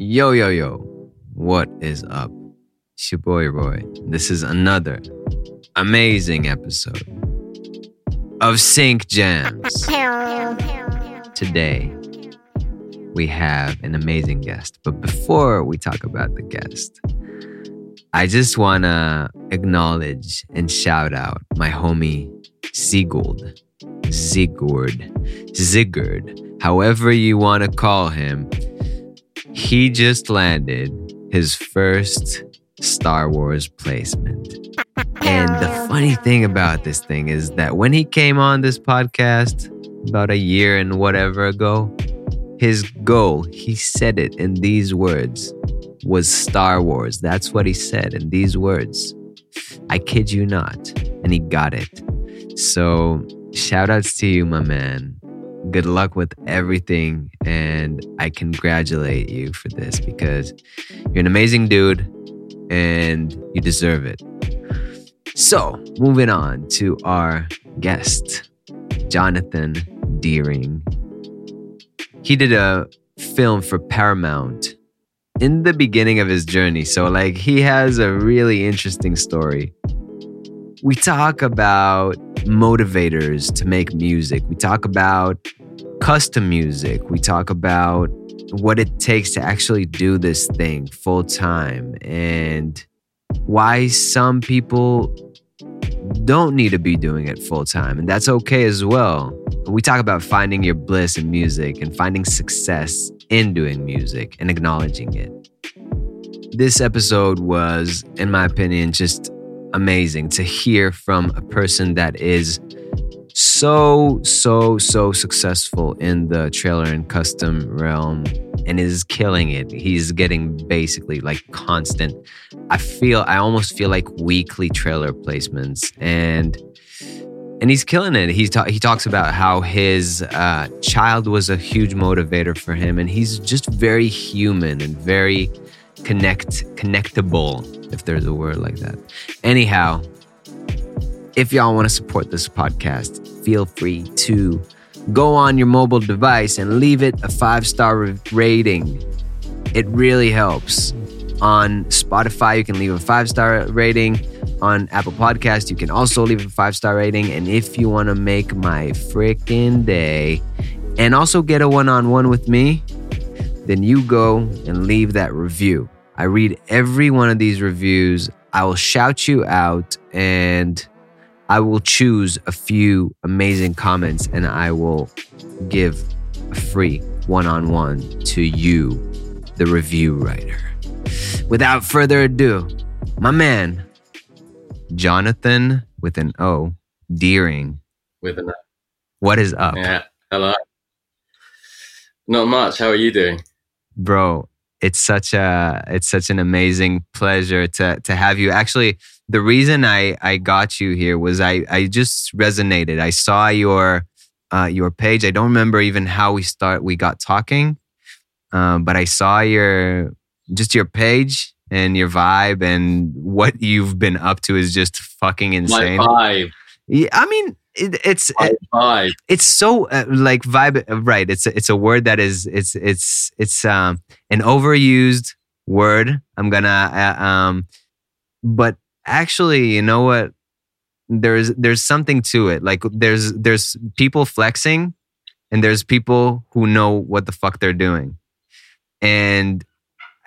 Yo, yo, yo. What is up? It's your boy Roy. This is another amazing episode of Sync Gems. Today, we have an amazing guest. But before we talk about the guest, I just want to acknowledge and shout out my homie Sigurd. Zigurd. Zigurd. However you want to call him. He just landed his first Star Wars placement. And the oh. funny thing about this thing is that when he came on this podcast about a year and whatever ago, his goal, he said it in these words, was Star Wars. That's what he said in these words. I kid you not. And he got it. So, shout outs to you, my man. Good luck with everything. And I congratulate you for this because you're an amazing dude and you deserve it. So, moving on to our guest, Jonathon Deering. He did a film for Paramount in the beginning of his journey. So, like, he has a really interesting story. We talk about motivators to make music, we talk about custom music, we talk about what it takes to actually do this thing full time and why some people don't need to be doing it full time. And that's okay as well. We talk about finding your bliss in music and finding success in doing music and acknowledging it. This episode was, in my opinion, just amazing to hear from a person that is so, so, so successful in the trailer and custom realm and is killing it. He's getting basically like constant. I feel, I almost feel like weekly trailer placements and and he's killing it. He's ta- he talks about how his uh, child was a huge motivator for him, and he's just very human and very connect connectable, if there's a word like that. Anyhow, if y'all want to support this podcast, feel free to go on your mobile device and leave it a five star rating. It really helps. On Spotify, you can leave a five star rating. On Apple Podcast, you can also leave a five star rating. And if you want to make my freaking day and also get a one on one with me, then you go and leave that review. I read every one of these reviews. I will shout you out and I will choose a few amazing comments and I will give a free one on one to you, the review writer. Without further ado, my man, Jonathon with an O, Deering. With an O. What is up? Yeah. Hello. Not much. How are you doing? Bro, it's such a it's such an amazing pleasure to to have you. Actually, the reason I I got you here was I I just resonated. I saw your uh, your page. I don't remember even how we start we got talking, um, but I saw your just your page and your vibe and what you've been up to is just fucking insane. My vibe. Yeah, I mean, it, it's My vibe. it's so uh, like vibe right it's it's a word that is it's it's it's um an overused word i'm gonna uh, um but actually you know what there's there's something to it like there's there's people flexing and there's people who know what the fuck they're doing and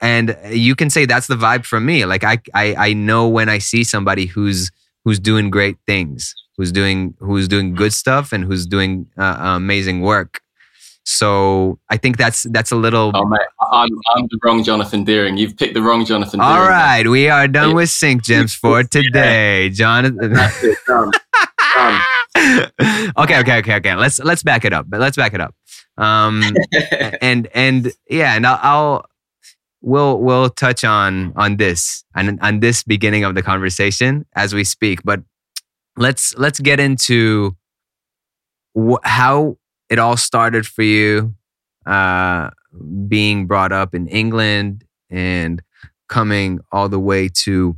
and you can say that's the vibe from me like i i, I know when i see somebody who's who's doing great things who's doing who's doing good stuff and who's doing uh, amazing work. So I think that's that's a little. Oh, mate, I'm, I'm the wrong Jonathon Deering. You've picked the wrong Jonathon Deering. All right, we are done with Sync Gems for today, Jonathon. That's it. Done. Done. okay, okay, okay, okay. Let's let's back it up. But let's back it up. Um, and and yeah, and I'll, I'll we'll we'll touch on on this and on this beginning of the conversation as we speak. But let's let's get into wh- how it all started for you, uh, being brought up in England and coming all the way to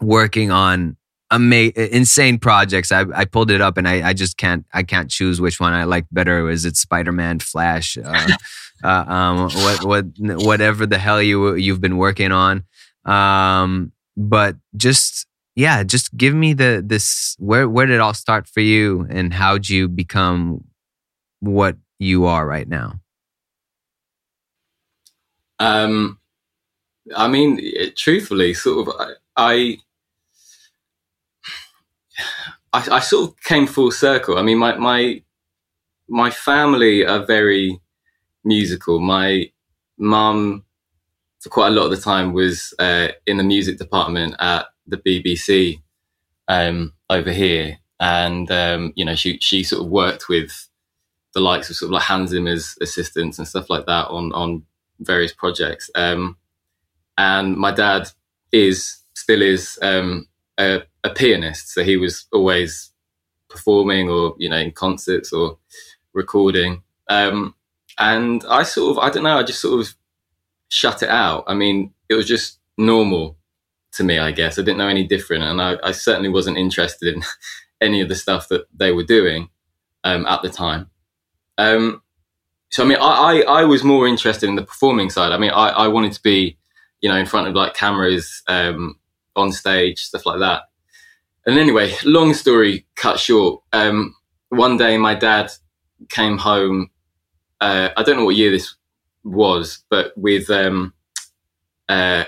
working on ama- insane projects. I, I pulled it up and I, I just can't I can't choose which one I like better. Is it Spider Man, Flash, uh, uh, um, what what whatever the hell you you've been working on. Um, but just yeah, just give me the this where where did it all start for you and how'd you become what you are right now? Um, I mean, it, truthfully, sort of, I, I, I, sort of came full circle. I mean, my my my family are very musical. My mum, for quite a lot of the time, was uh, in the music department at the BBC um, over here, and um, you know, she she sort of worked with the likes of sort of like Hans Zimmer's assistants and stuff like that on on various projects. Um, and my dad is still is um, a, a, pianist, so he was always performing or you know in concerts or recording. Um, and I sort of I don't know I just sort of shut it out. I mean, it was just normal to me, I guess. I didn't know any different, and I, I certainly wasn't interested in any of the stuff that they were doing um, at the time. Um, so I mean, I, I, I was more interested in the performing side. I mean, I, I wanted to be you know, in front of like cameras, um, on stage, stuff like that. And anyway, long story cut short. Um, one day my dad came home. Uh, I don't know what year this was, but with um, uh,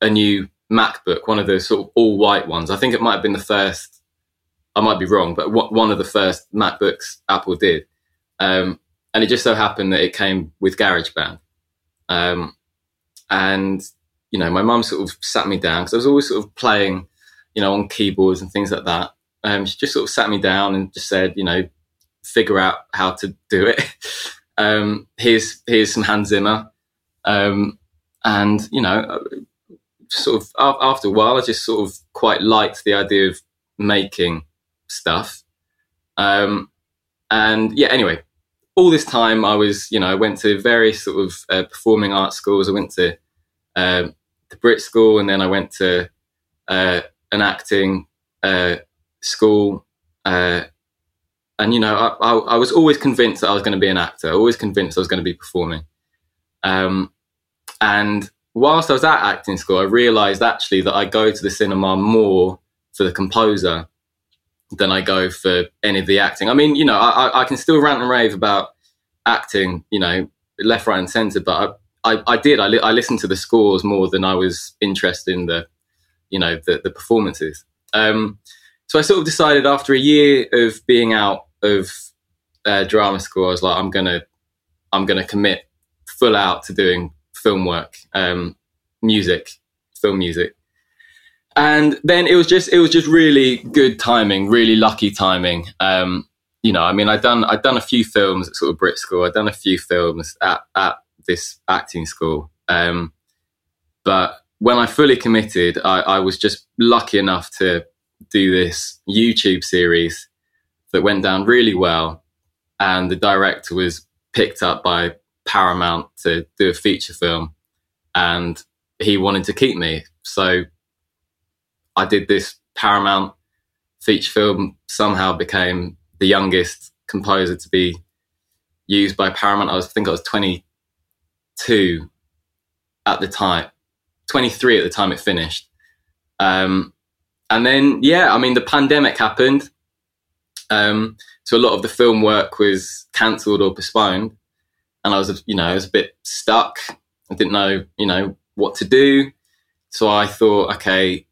a new MacBook, one of the sort of all white ones. I think it might have been the first. I might be wrong, but one of the first MacBooks Apple did. Um, and it just so happened that it came with GarageBand. Um, and you know, my mum sort of sat me down because I was always sort of playing, you know, on keyboards and things like that. Um, she just sort of sat me down and just said, you know, figure out how to do it. um, here's here's some Hans Zimmer, um, and you know, uh, sort of after a while, I just sort of quite liked the idea of making stuff. Um, and yeah, anyway, all this time I was, you know, I went to various sort of uh, performing arts schools. I went to um, the Brit School, and then I went to uh, an acting uh, school. Uh, and you know, I, I, I, was always convinced that I was going to be an actor. Always convinced I was going to be performing. Um, and whilst I was at acting school, I realised actually that I go to the cinema more for the composer than I go for any of the acting. I mean, you know, I, I can still rant and rave about acting, you know, left, right, and centre, but I, I did. I, li- I listened to the scores more than I was interested in the, you know, the, the performances. Um, so I sort of decided after a year of being out of uh, drama school, I was like, I'm gonna, I'm gonna commit full out to doing film work, um, music, film music. And then it was just, it was just really good timing, really lucky timing. Um, you know, I mean, I'd done, I'd done a few films at sort of Brit School. I'd done a few films at, at this acting school. Um, but when I fully committed, I, I, was just lucky enough to do this YouTube series that went down really well. And the director was picked up by Paramount to do a feature film. And he wanted to keep me. So I did this Paramount feature film, somehow became the youngest composer to be used by Paramount. I was, I think I was 22 at the time, 23 at the time it finished. Um, and then, yeah, I mean, the pandemic happened. Um, so a lot of the film work was cancelled or postponed. And I was, you know, I was a bit stuck. I didn't know, you know, what to do. So I thought, okay,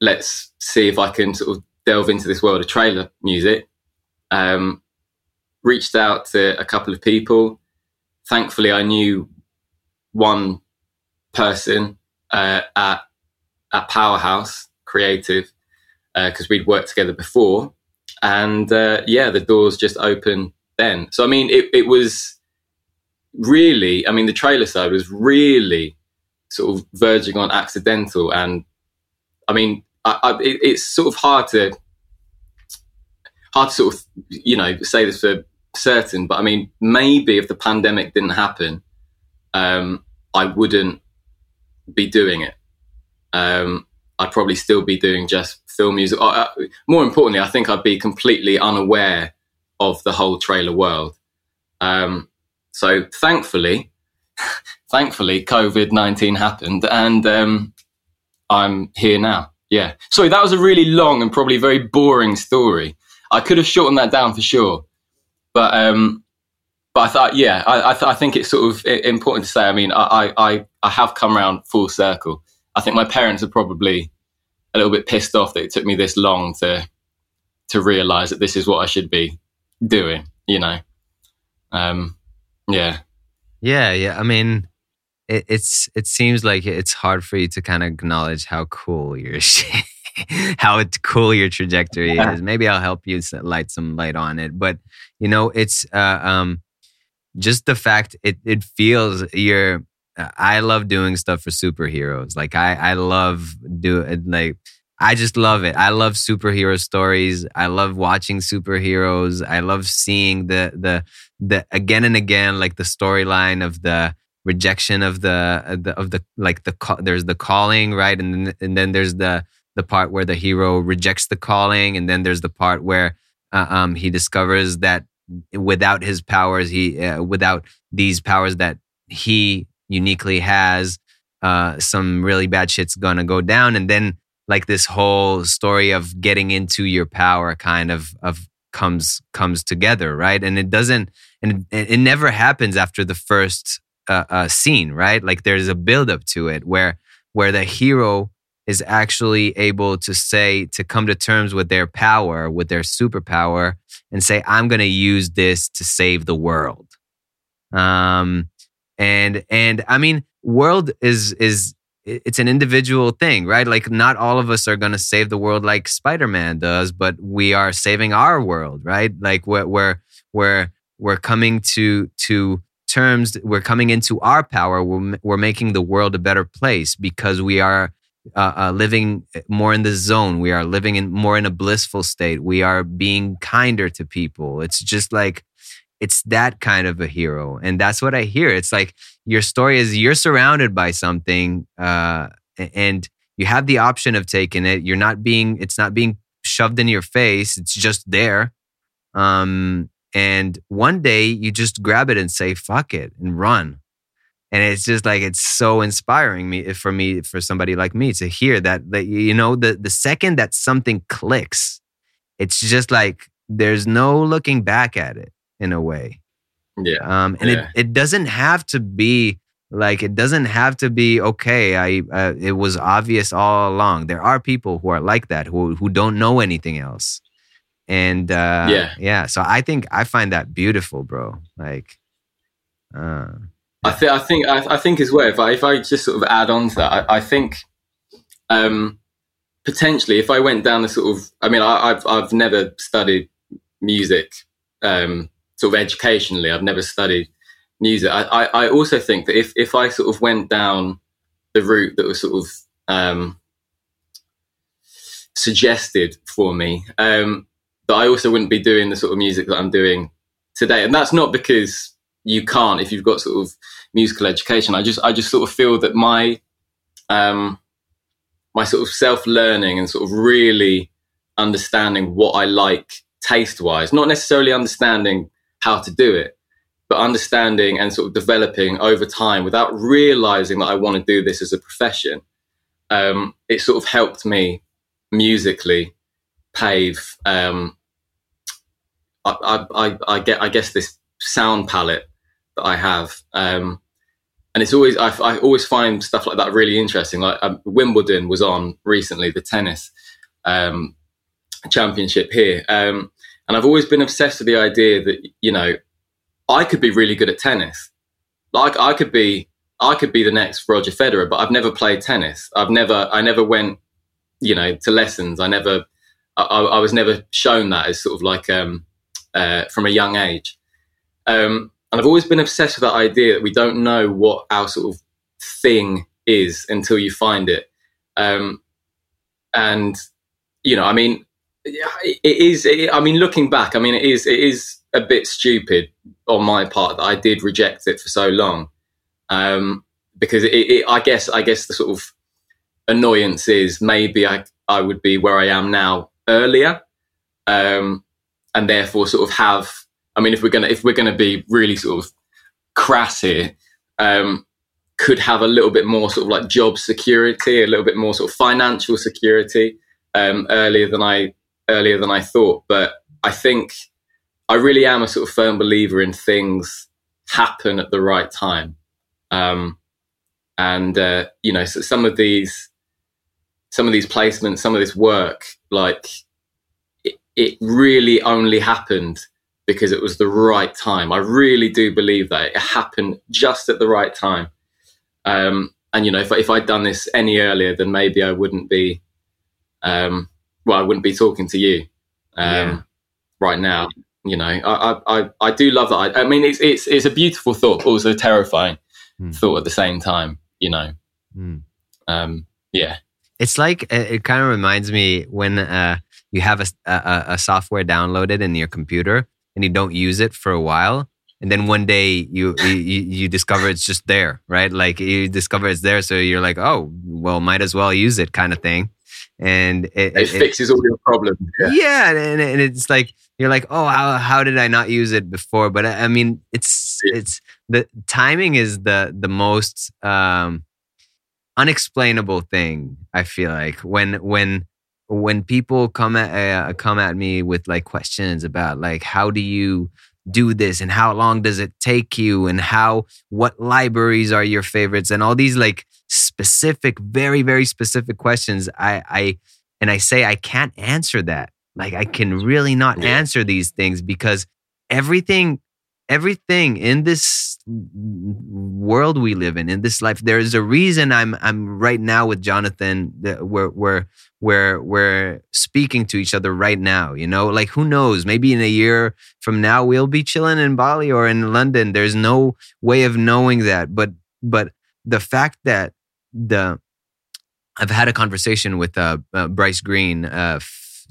let's see if I can sort of delve into this world of trailer music. Um, reached out to a couple of people. Thankfully, I knew one person uh, at at Powerhouse Creative because uh, we'd worked together before, and uh, yeah, the doors just opened then. So I mean, it, it was really, I mean, the trailer side was really sort of verging on accidental, and I mean, I, I, it, it's sort of hard to hard to sort of you know say this for certain, but I mean, maybe if the pandemic didn't happen, um, I wouldn't be doing it. Um, I'd probably still be doing just film music. More importantly, I think I'd be completely unaware of the whole trailer world. Um, so thankfully, thankfully, COVID nineteen happened, and um, I'm here now. Yeah. Sorry, that was a really long and probably very boring story. I could have shortened that down for sure, but um, but I thought, yeah, I I, th- I think it's sort of important to say. I mean, I I I have come around full circle. I think my parents are probably a little bit pissed off that it took me this long to to realize that this is what I should be doing. You know, um, yeah, yeah, yeah. I mean, it, it's it seems like it's hard for you to kind of acknowledge how cool your how cool your trajectory is. Maybe I'll help you light some light on it. But you know, it's uh, um, just the fact it it feels you're. I love doing stuff for superheroes. Like I I love do it like. I just love it. I love superhero stories. I love watching superheroes. I love seeing the the the again and again like the storyline of the rejection of the, the of the like the there's the calling right? And then, and then there's the the part where the hero rejects the calling. And then there's the part where uh, um, he discovers that without his powers he uh, without these powers that he uniquely has uh, some really bad shit's gonna go down. And then like this whole story of getting into your power kind of of comes comes together right? And it doesn't and it, it never happens after the first uh, uh, scene, right? Like there's a buildup to it where where the hero is actually able to say to come to terms with their power, with their superpower, and say, "I'm going to use this to save the world." Um, and and I mean, world is is it's an individual thing, right? Like not all of us are going to save the world like Spider-Man does, but we are saving our world, right? Like we're we're we're, we're coming to to terms, we're coming into our power. We're, we're making the world a better place because we are uh, uh, living more in the zone. We are living in more in a blissful state. We are being kinder to people. It's just like, it's that kind of a hero. And that's what I hear. It's like your story is you're surrounded by something uh, and you have the option of taking it. You're not being, it's not being shoved in your face. It's just there. Um, and one day you just grab it and say, fuck it and run. And it's just like, it's so inspiring me for me, for somebody like me to hear that, that, you know, the, the second that something clicks, it's just like, there's no looking back at it in a way. Yeah. Um, and yeah. it, it doesn't have to be like, it doesn't have to be, okay, I, uh, it was obvious all along. There are people who are like that, who, who don't know anything else and uh, yeah, yeah. So I think I find that beautiful, bro. Like, uh, I think I think I, I, think as well. If I if I just sort of add on to that, I, I think um, potentially if I went down the sort of, I mean, I, have I've never studied music, um, sort of educationally. I've never studied music. I, I, I also think that if if I sort of went down the route that was sort of um, suggested for me, um, that I also wouldn't be doing the sort of music that I'm doing today. And that's not because you can't if you've got sort of musical education. I just I just sort of feel that my um my sort of self learning and sort of really understanding what I like taste wise, not necessarily understanding how to do it, but understanding and sort of developing over time without realizing that I want to do this as a profession. Um, it sort of helped me musically pave um, I, I, I, get I guess this sound palette that I have, um, and it's always I, I, always find stuff like that really interesting. Like um, Wimbledon was on recently, the tennis um, championship here, um, and I've always been obsessed with the idea that you know I could be really good at tennis. Like I could be I could be the next Roger Federer, but I've never played tennis. I've never I never went you know to lessons. I never I, I was never shown that as sort of like um, uh, from a young age. Um, and I've always been obsessed with that idea that we don't know what our sort of thing is until you find it. Um, and you know, I mean, it is. It, I mean, looking back, I mean, it is. It is a bit stupid on my part that I did reject it for so long, um, because it, it, I guess, I guess the sort of annoyance is maybe I I would be where I am now earlier, um, and therefore sort of have. I mean, if we're gonna if we're gonna be really sort of crass here, um, could have a little bit more sort of like job security, a little bit more sort of financial security um, earlier than I earlier than I thought. But I think I really am a sort of firm believer in things happen at the right time. Um, and uh, you know, so some of these, some of these placements, some of this work, like it, it really only happened because it was the right time. I really do believe that it happened just at the right time. Um, and you know, if if I'd done this any earlier, then maybe I wouldn't be, um, well, I wouldn't be talking to you um, yeah. right now. You know, I, I I do love that. I, I mean, it's it's it's a beautiful thought, also terrifying mm. thought at the same time. You know, mm. um, yeah. It's like it kind of reminds me when uh, you have a, a, a software downloaded in your computer and you don't use it for a while, and then one day you, you you discover it's just there, right? Like you discover it's there, so you're like, oh, well, might as well use it, kind of thing. And it, it, it fixes all your problems. Yeah, yeah and, and, it's like you're like, oh, how how did I not use it before? But I, I mean, it's it's the timing is the the most um, unexplainable thing. I feel like when when when people come at uh, come at me with like questions about like how do you do this and how long does it take you and how what libraries are your favorites and all these like specific very very specific questions i i and i say i can't answer that like i can really not yeah. answer these things because everything everything in this world we live in in this life there is a reason i'm i'm right now with jonathon we're we're we're we're speaking to each other right now you know? Like who knows? Maybe in a year from now we'll be chilling in bali or in london. There's no way of knowing that. But but the fact that the i've had a conversation with uh, uh bryce green uh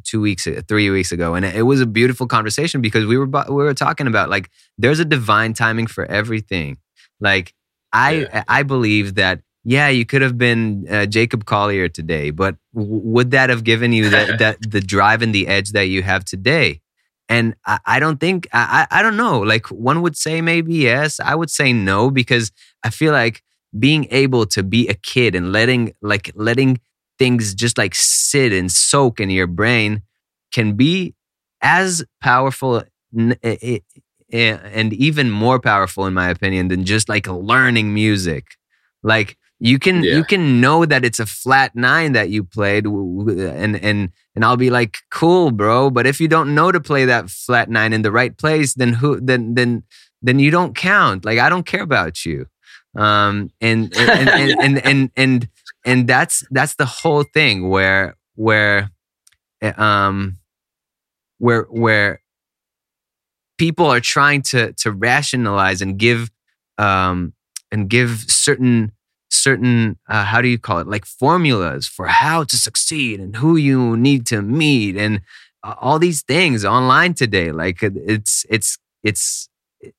two weeks, three weeks ago, and it was a beautiful conversation because we were we were talking about like there's a divine timing for everything. Like I yeah. I believe that yeah, you could have been uh, Jacob Collier today, but w- would that have given you that, that the drive and the edge that you have today? And I, I don't think I, I don't know. Like one would say maybe yes, I would say no because I feel like being able to be a kid and letting like letting things just like sit and soak in your brain can be as powerful and even more powerful in my opinion than just like learning music. Like you can yeah. you can know that it's a flat nine that you played and and and I'll be like cool bro but if you don't know to play that flat nine in the right place then who then then then you don't count. Like I don't care about you. Um and and and and, and, and, and and that's that's the whole thing where where eh, um where where people are trying to to rationalize and give um and give certain certain uh, how do you call it? Like formulas for how to succeed and who you need to meet and all these things online today. Like it's it's it's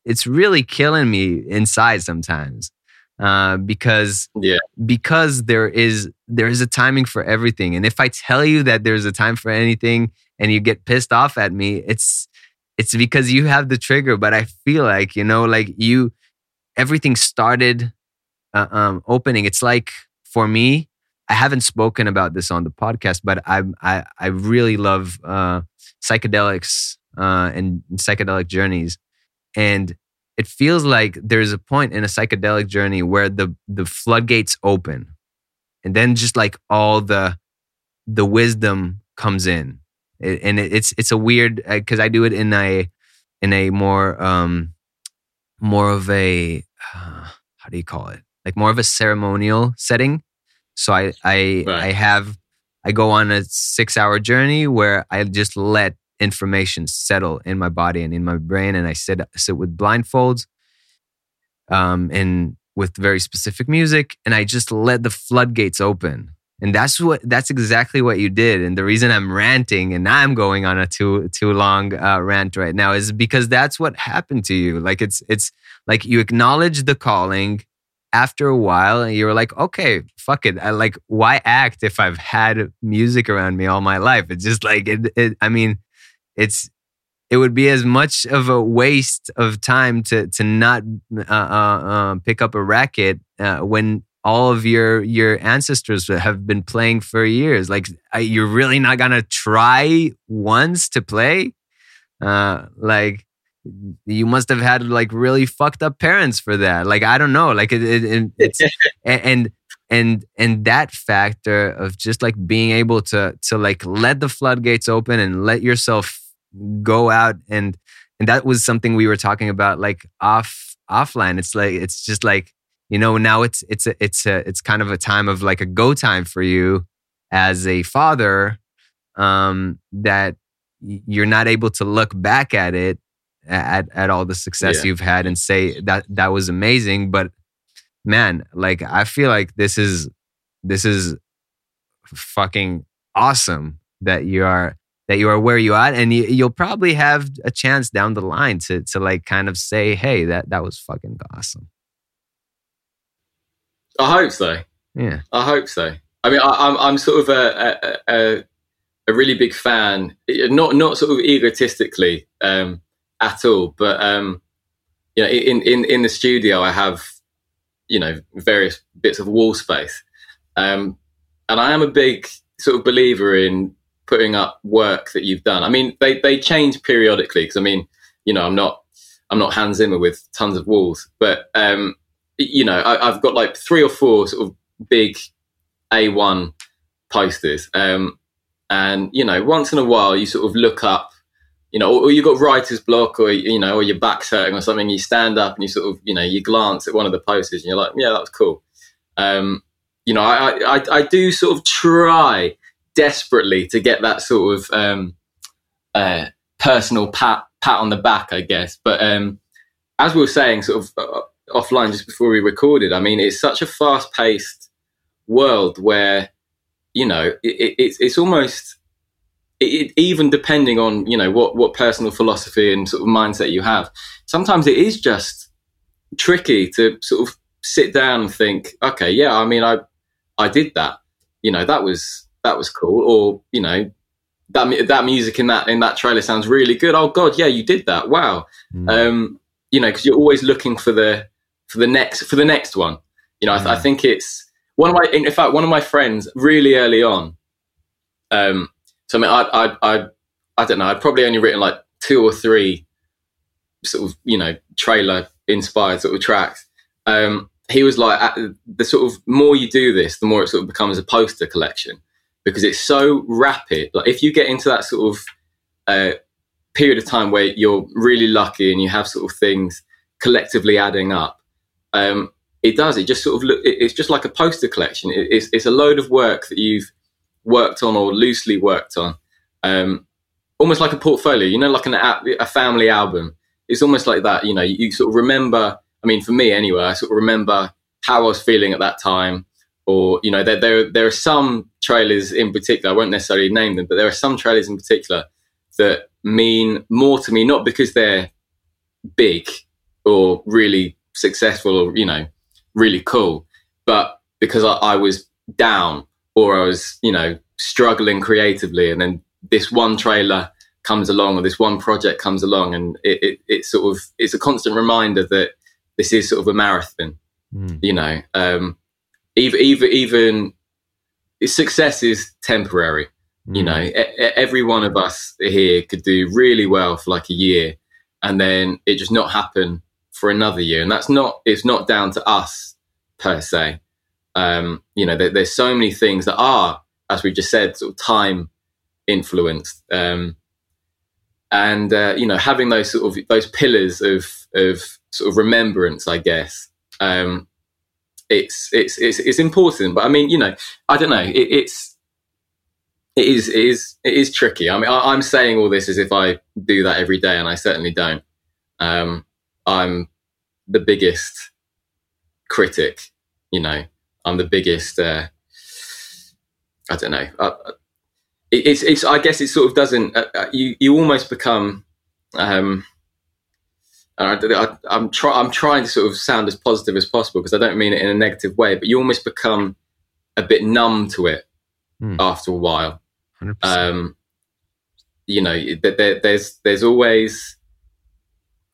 it's really killing me inside sometimes uh, because yeah. because there is there is a timing for everything. And if i tell you that there's a time for anything and you get pissed off at me it's it's because you have the trigger. But i feel like you know like you everything started uh, um, opening. It's like for me i haven't spoken about this on the podcast but i i, I really love uh, psychedelics uh, and psychedelic journeys. And it feels like there's a point in a psychedelic journey where the the floodgates open. And then just like all the the wisdom comes in. It, and it, it's it's a weird because uh, i do it in a in a more um more of a uh, how do you call it? Like more of a ceremonial setting. So i i right. i have i go on a six hour journey where i just let information settle in my body and in my brain and i sit sit with blindfolds um and with very specific music and i just let the floodgates open and that's what that's exactly what you did and the reason i'm ranting and i'm going on a too too long uh, rant right now is because that's what happened to you like it's it's like you acknowledge the calling after a while, and you were like, okay, fuck it. I like, why act if I've had music around me all my life? It's just like, it, it I mean, it's, it would be as much of a waste of time to to not uh, uh, uh, pick up a racket uh, when all of your your ancestors have been playing for years. Like you're really not gonna try once to play. Uh, like you must have had like really fucked up parents for that. Like I don't know. Like it, it, it it's and and and that factor of just like being able to to like let the floodgates open and let yourself go out and and that was something we were talking about like off offline it's like it's just like you know now it's it's a, it's a it's kind of a time of like a go time for you as a father um that you're not able to look back at it at at all the success yeah. you've had and say that that was amazing but man like i feel like this is this is fucking awesome that you are that you are where you are and you, will probably have a chance down the line to to like kind of say hey that that was fucking awesome. I hope so. Yeah. I hope so. I mean I, am I'm, I'm sort of a, a, a really big fan not not sort of egotistically um at all but um you know in in in the studio i have you know various bits of wall space. Um and i am a big sort of believer in putting up work that you've done. I mean, they they change periodically because I mean, you know, I'm not I'm not Hans Zimmer with tons of walls, but um, you know, I, have got like three or four sort of big A1 posters, um, and you know, once in a while you sort of look up. You know, or, you've got writer's block, or you know, or your back's hurting or something. You stand up and you sort of, you know, you glance at one of the posters and you're like, "Yeah, that was cool." Um, you know, I, I, I do sort of try desperately to get that sort of um, uh, personal pat pat on the back, I guess. But um, as we were saying, sort of uh, offline just before we recorded, I mean, it's such a fast paced world where you know it, it's it's almost it, even depending on you know what what personal philosophy and sort of mindset you have. Sometimes it is just tricky to sort of sit down and think, okay, yeah, I mean, I I did that. You know, that was that was cool, or you know, that that music in that in that trailer sounds really good. Oh God, yeah, you did that. Wow. Mm. Um, you know, because you're always looking for the for the next for the next one. You know, I, th- I, think it's one of my in fact one of my friends really early on. Um, so I mean, I I I, I don't know. I'd probably only written like two or three sort of you know trailer inspired sort of tracks. Um, he was like, the sort of more you do this, the more it sort of becomes a poster collection because it's so rapid. Like if you get into that sort of uh, period of time where you're really lucky and you have sort of things collectively adding up, um, it does. It just sort of look. It's just like a poster collection. It's it's a load of work that you've worked on or loosely worked on, um, almost like a portfolio. You know, like an a family album. It's almost like that. You know, you, you sort of remember. I mean, for me anyway, I sort of remember how I was feeling at that time or you know there, there there are some trailers in particular I won't necessarily name them but there are some trailers in particular that mean more to me not because they're big or really successful or you know really cool but because I, I was down or I was you know struggling creatively and then this one trailer comes along or this one project comes along and it, it, it sort of it's a constant reminder that this is sort of a marathon mm. you know um, even even even success is temporary. Mm. You know, every one of us here could do really well for like a year, and then it just not happen for another year, and that's not it's not down to us per se. Um, you know, there, there's so many things that are, as we just said, sort of time influenced. Um, and uh, you know, having those sort of those pillars of of sort of remembrance, I guess, um, it's it's it's it's important. But I mean, you know, I don't know. It, it's it is it is it is tricky. I mean, I, am saying all this as if I do that every day, and I certainly don't. Um, I'm the biggest critic. You know, I'm the biggest. Uh, I don't know. Uh, it, it's it's. I guess it sort of doesn't. Uh, uh you you almost become. Um, and I, I'm try, I'm trying to sort of sound as positive as possible because I don't mean it in a negative way, but you almost become a bit numb to it Hmm. after a while. 100%. Um, you know, there, there's there's always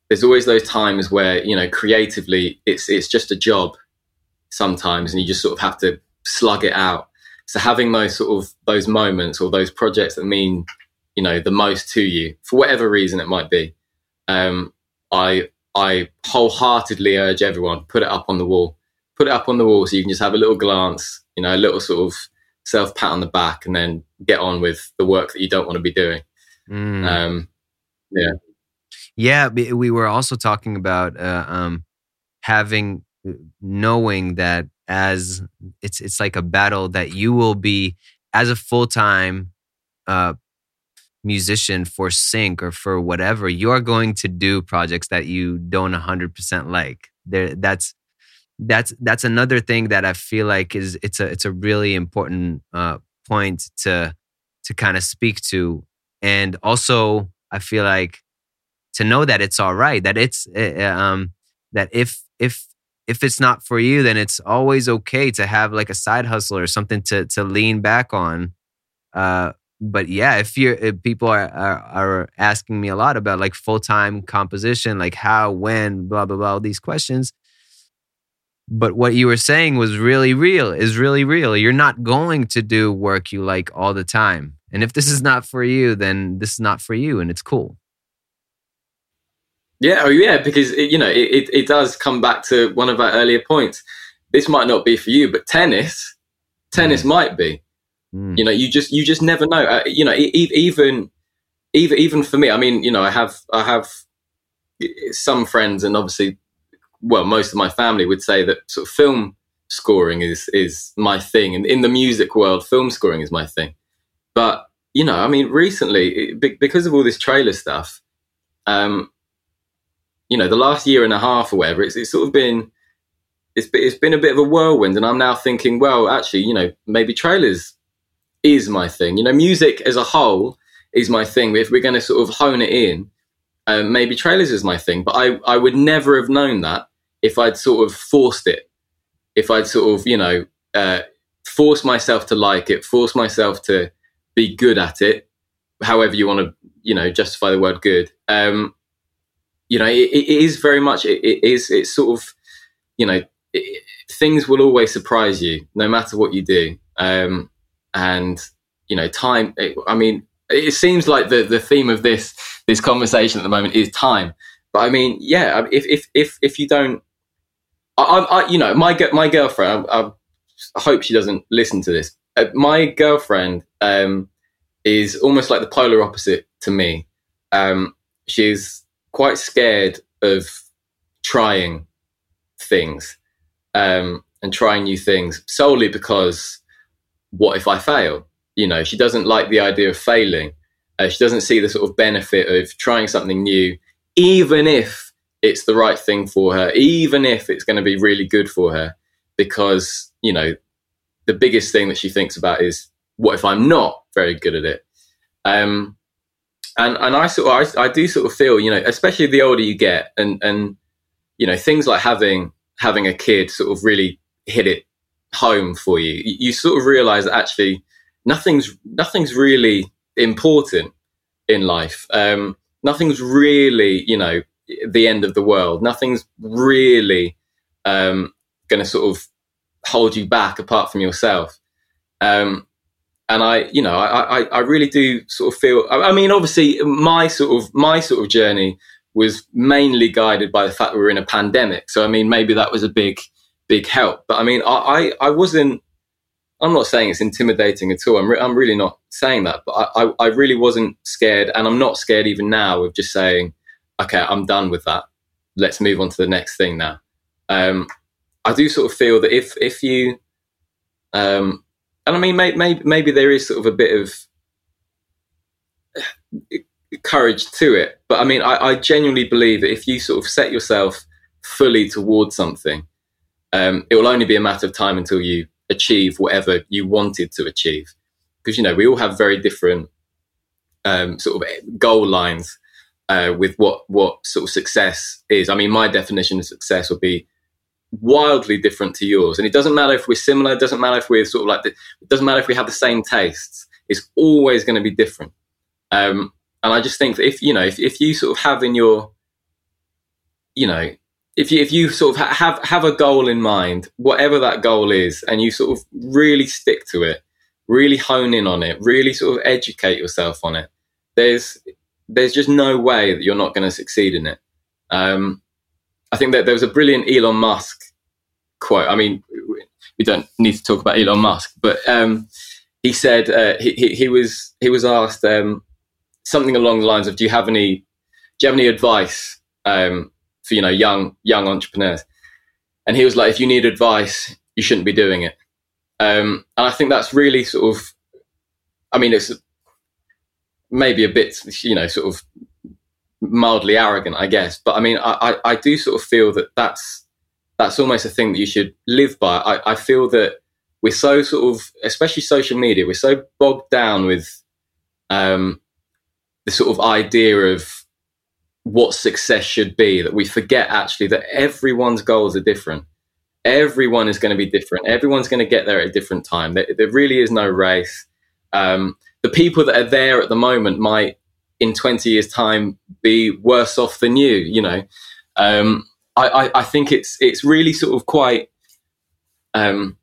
there's always those times where you know creatively it's it's just a job sometimes, and you just sort of have to slug it out. So having those sort of those moments or those projects that mean you know the most to you for whatever reason it might be, um, I I wholeheartedly urge everyone put it up on the wall, put it up on the wall so you can just have a little glance, you know, a little sort of self pat on the back, and then get on with the work that you don't want to be doing. Mm. Um, Yeah, we we were also talking about uh, um, having knowing that as it's it's like a battle that you will be as a full time uh, musician for sync or for whatever you are going to do projects that you don't hundred percent like. There, that's that's that's another thing that I feel like is it's a it's a really important uh, point to to kind of speak to, and also I feel like to know that it's all right that it's uh, um that if if if it's not for you then it's always okay to have like a side hustle or something to to lean back on uh but yeah if you're if people are, are are asking me a lot about like full-time composition like how when blah blah blah all these questions. But what you were saying was really real is really real. You're not going to do work you like all the time. And if this is not for you then this is not for you and it's cool. Yeah, oh yeah, because it, you know it, it, it does come back to one of our earlier points. This might not be for you, but tennis, tennis mm. might be. Mm. You know, you just you just never know. Uh, you know, e- even even even for me, I mean, you know, I have I have some friends, and obviously, well, most of my family would say that sort of film scoring is is my thing, and in the music world, film scoring is my thing. But you know, I mean, recently because of all this trailer stuff, um, you know, the last year and a half or whatever, it's, it's sort of been, it's, it's been a bit of a whirlwind. And I'm now thinking, well, actually, you know, maybe trailers is my thing. You know, music as a whole is my thing. If we're going to sort of hone it in, um, maybe trailers is my thing. But I, I would never have known that if I'd sort of forced it. If I'd sort of, you know, uh, forced myself to like it, forced myself to be good at it, however you want to, you know, justify the word good. Um, you know, it, it is very much, it, it is, it's sort of, you know, it, things will always surprise you no matter what you do. Um, and, you know, time, it, I mean, it seems like the, the theme of this, this conversation at the moment is time. But I mean, yeah, if, if, if, if you don't, I, I, you know, my, my girlfriend, I, I hope she doesn't listen to this. Uh, my girlfriend, um, is almost like the polar opposite to me. Um, she's quite scared of trying things um, and trying new things solely because what if I fail? You know, she doesn't like the idea of failing. Uh, she doesn't see the sort of benefit of trying something new, even if it's the right thing for her, even if it's going to be really good for her, because, you know, the biggest thing that she thinks about is what if I'm not very good at it? Um, and and I sort of I, I do sort of feel you know especially the older you get and and you know things like having having a kid sort of really hit it home for you you, sort of realize that actually nothing's nothing's really important in life um, nothing's really you know the end of the world nothing's really um, going to sort of hold you back apart from yourself um, and I, you know, I, I, I really do sort of feel. I, I mean, obviously, my sort of my sort of journey was mainly guided by the fact we were in a pandemic. So, I mean, maybe that was a big, big help. But I mean, I, I, I wasn't. I'm not saying it's intimidating at all. I'm, re- I'm really not saying that. But I, I, I really wasn't scared, and I'm not scared even now of just saying, okay, I'm done with that. Let's move on to the next thing now. Um, I do sort of feel that if if you um, and I mean, maybe, may, maybe there is sort of a bit of courage to it, but I mean, I, I, genuinely believe that if you sort of set yourself fully towards something, um, it will only be a matter of time until you achieve whatever you wanted to achieve. Because you know, we all have very different um, sort of goal lines. uh, with what what sort of success is. I mean, my definition of success would be wildly different to yours, and it doesn't matter if we're similar. It doesn't matter if we're sort of like the, it doesn't matter if we have the same tastes. It's always going to be different. Um, and I just think that if you know if, if you sort of have in your you know if you if you sort of have have a goal in mind, whatever that goal is, and you sort of really stick to it, really hone in on it, really sort of educate yourself on it, there's there's just no way that you're not going to succeed in it. Um, I think that there was a brilliant Elon Musk quote. I mean, we don't need to talk about Elon Musk, but um, he said uh, he, he, he was he was asked um, something along the lines of, "Do you have any do you have any advice um, for you know young young entrepreneurs. And he was like, if you need advice, you shouldn't be doing it. Um, and I think that's really sort of, I mean, it's maybe a bit, you know, sort of mildly arrogant, I guess. But I mean, I, I, I do sort of feel that that's that's almost a thing that you should live by. I, I feel that we're so sort of, especially social media, we're so bogged down with um, the sort of idea of what success should be that we forget actually that everyone's goals are different. Everyone is going to be different. Everyone's going to get there at a different time. There, there really is no race. Um, the people that are there at the moment might in 20 years time be worse off than you you know? Um, I, I, I, think it's it's really sort of quite um,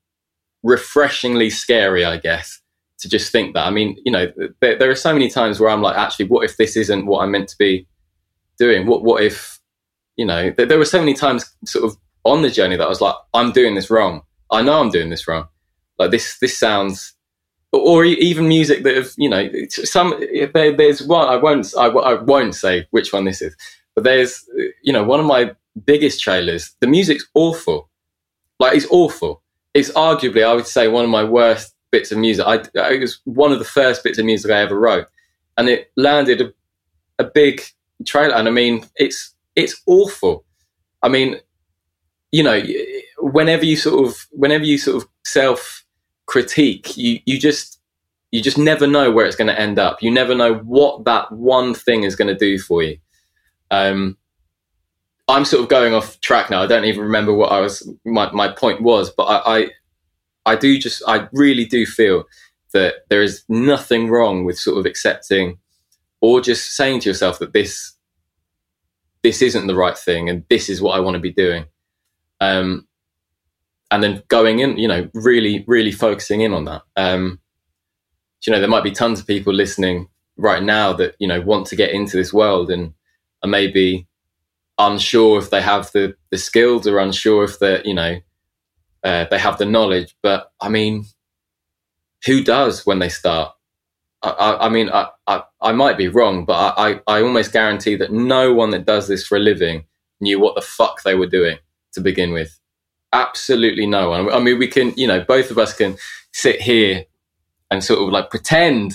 refreshingly scary i guess to just think that. I mean you know there, there are so many times where i'm like actually what if this isn't what i'm meant to be doing? What what if you know? There, there were so many times sort of on the journey that I was like, I'm doing this wrong. I know I'm doing this wrong. Like this this sounds or even music that have you know some there, there's one I won't I, I won't say which one this is but there's you know one of my biggest trailers the music's awful like it's awful it's arguably I would say one of my worst bits of music I it was one of the first bits of music I ever wrote and it landed a, a big trailer, and I mean, it's it's awful. I mean, you know, whenever you sort of whenever you sort of self critique, you you just you just never know where it's going to end up. You never know what that one thing is going to do for you. Um, I'm sort of going off track now. I don't even remember what I was my, my point was, but I, I I do just I really do feel that there is nothing wrong with sort of accepting or just saying to yourself that this this isn't the right thing and this is what I want to be doing. Um, and then going in, you know, really, really focusing in on that. Um, you know, there might be tons of people listening right now that, you know, want to get into this world and are maybe unsure if they have the, the skills or unsure if they're, you know, uh, they have the knowledge. But I mean, who does when they start? I, I mean, I, I, I, might be wrong, but I, I almost guarantee that no one that does this for a living knew what the fuck they were doing to begin with. Absolutely no one. I mean, we can, you know, both of us can sit here and sort of like pretend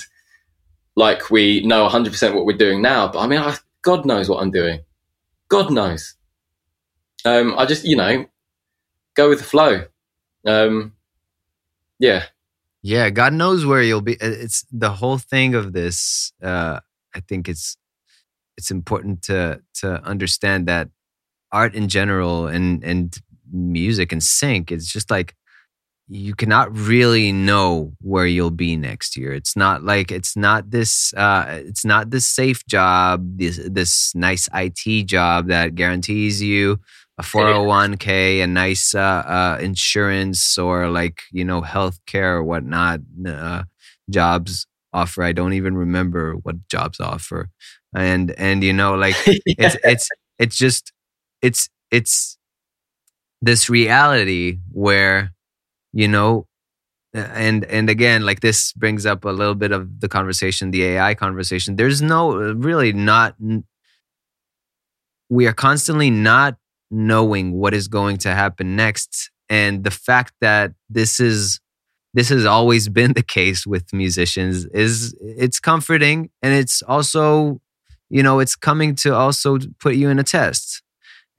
like we know 100% what we're doing now. But I mean, I, God knows what I'm doing. God knows. Um, I just, you know, go with the flow. Um, yeah, yeah, God knows where you'll be. It's the whole thing of this. Uh, I think it's it's important to to understand that art in general and and music and sync. It's just like you cannot really know where you'll be next year. It's not like it's not this uh it's not this safe job, this this nice IT job that guarantees you a 401k, a nice uh, uh, insurance or like, you know, health care or whatnot. Uh, jobs offer. I don't even remember what jobs offer. And, and, you know, like yeah. it's, it's, it's just, it's, it's this reality where, you know, and and again like this brings up a little bit of the conversation the ai conversation there's no really not we are constantly not knowing what is going to happen next. And the fact that this is this has always been the case with musicians is it's comforting. And it's also you know it's coming to also put you in a test.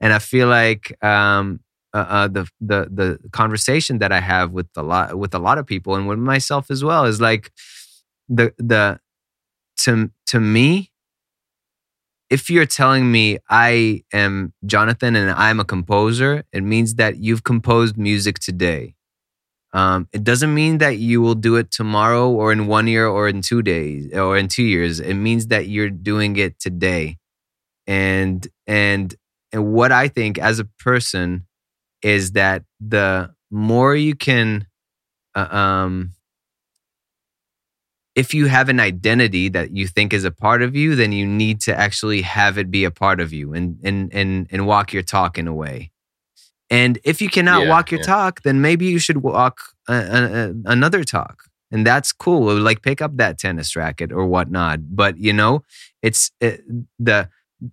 And i feel like um uh, uh, the the the conversation that i have with a lot with a lot of people and with myself as well is like the the to to me if you're telling me I am Jonathon and I'm a composer, it means that you've composed music today. Um, it doesn't mean that you will do it tomorrow or in one year or in two days or in two years. It means that you're doing it today. And and and what I think as a person is that the more you can uh, um if you have an identity that you think is a part of you, then you need to actually have it be a part of you and and and and walk your talk in a way. And if you cannot Yeah, walk your yeah. talk, then maybe you should walk a, a, another talk, and that's cool. Like pick up that tennis racket or whatnot. But you know, it's it, the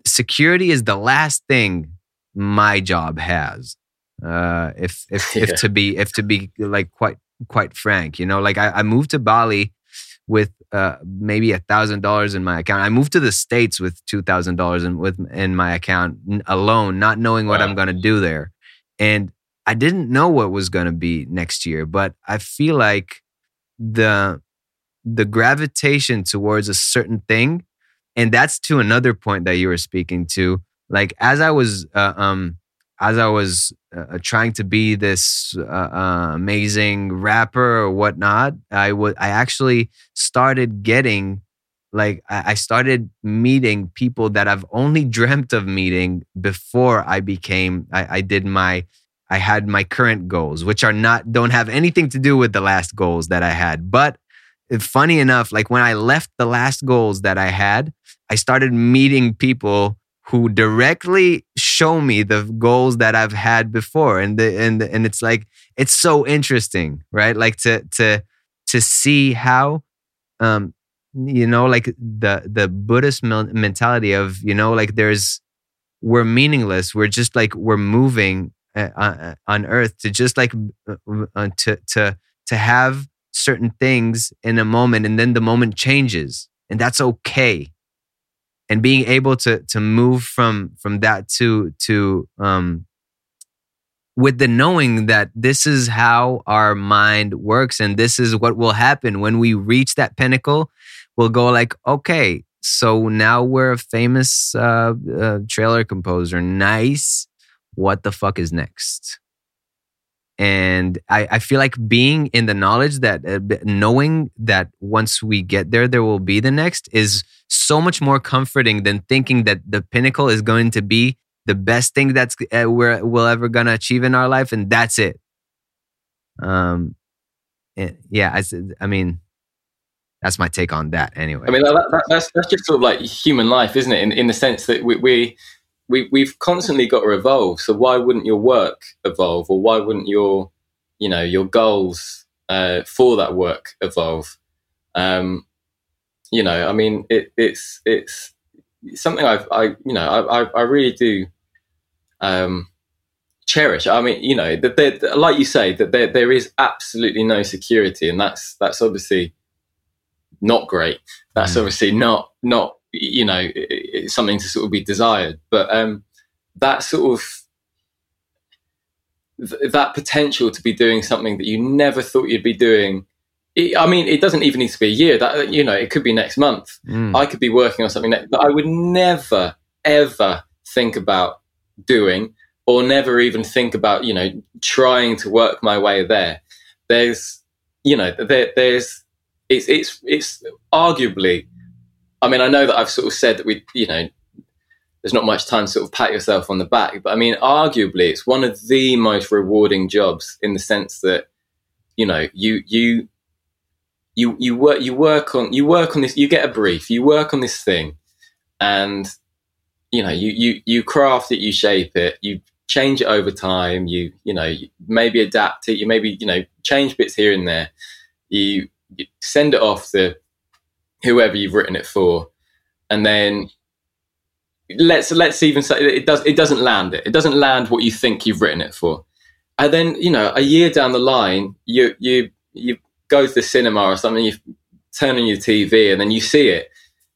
security is the last thing my job has. Uh, if if Yeah. if to be if to be like quite quite frank, you know, like I, I moved to Bali with uh, maybe a thousand dollars in my account. I moved to the states with two thousand dollars in with in my account alone, not knowing what Wow. I'm going to do there, and I didn't know what was going to be next year. But I feel like the the gravitation towards a certain thing, and that's to another point that you were speaking to. Like as I was uh, um as I was uh, trying to be this uh, uh, amazing rapper or whatnot, I would I actually started getting like I started meeting people that I've only dreamt of meeting before I became I, I did my I had my current goals, which are not don't have anything to do with the last goals that I had. But funny enough, like when I left the last goals that I had, I started meeting people who directly show me the goals that I've had before, and the and the, and it's like it's so interesting, right? Like to to to see how, um, you know, like the the Buddhist mentality of you know, like there's we're meaningless. We're just like we're moving uh, uh, on Earth to just like uh, uh, to to to have certain things in a moment, and then the moment changes, and that's okay and being able to to move from from that to to um with the knowing that this is how our mind works and this is what will happen. When we reach that pinnacle we'll go like okay so now we're a famous uh, uh trailer composer. Nice. What the fuck is next and I, I feel like being in the knowledge that uh, knowing that once we get there there will be the next is so much more comforting than thinking that the pinnacle is going to be the best thing that's uh, we're we'll ever gonna achieve in our life and that's it um eh, yeah i mean that's my take on that anyway I mean, that, that's that's just sort of like human life, isn't it? In in the sense that we we, we we've constantly got to evolve. So why wouldn't your work evolve, or why wouldn't your you know your goals uh, for that work evolve? Um, you know, I mean, it, it's it's something I've I you know I I, really do um, cherish. I mean, you know, that there, like you say, that there there is absolutely no security, and that's that's obviously not great. That's Mm. obviously not not you know i- i- it's something to sort of be desired. But um, that sort of th- that potential to be doing something that you never thought you'd be doing. It, I mean, it doesn't even need to be a year. That you know, it could be next month. Mm. I could be working on something that, that I would never, ever think about doing, or never even think about, you know, trying to work my way there. There's, you know, there, there's, it's, it's, it's arguably. I mean, I know that I've sort of said that we, you know, there's not much time to sort of pat yourself on the back, but I mean, arguably, it's one of the most rewarding jobs in the sense that, you know, you you you you work you work on you work on this you get a brief you work on this thing and you know you you you craft it you shape it you change it over time you you know maybe adapt it you maybe you know change bits here and there. You, you send it off to whoever you've written it for and then let's let's even say it does it doesn't land it it doesn't land what you think you've written it for and then you know a year down the line you you you go to the cinema or something, you turn on your TV and then you see it.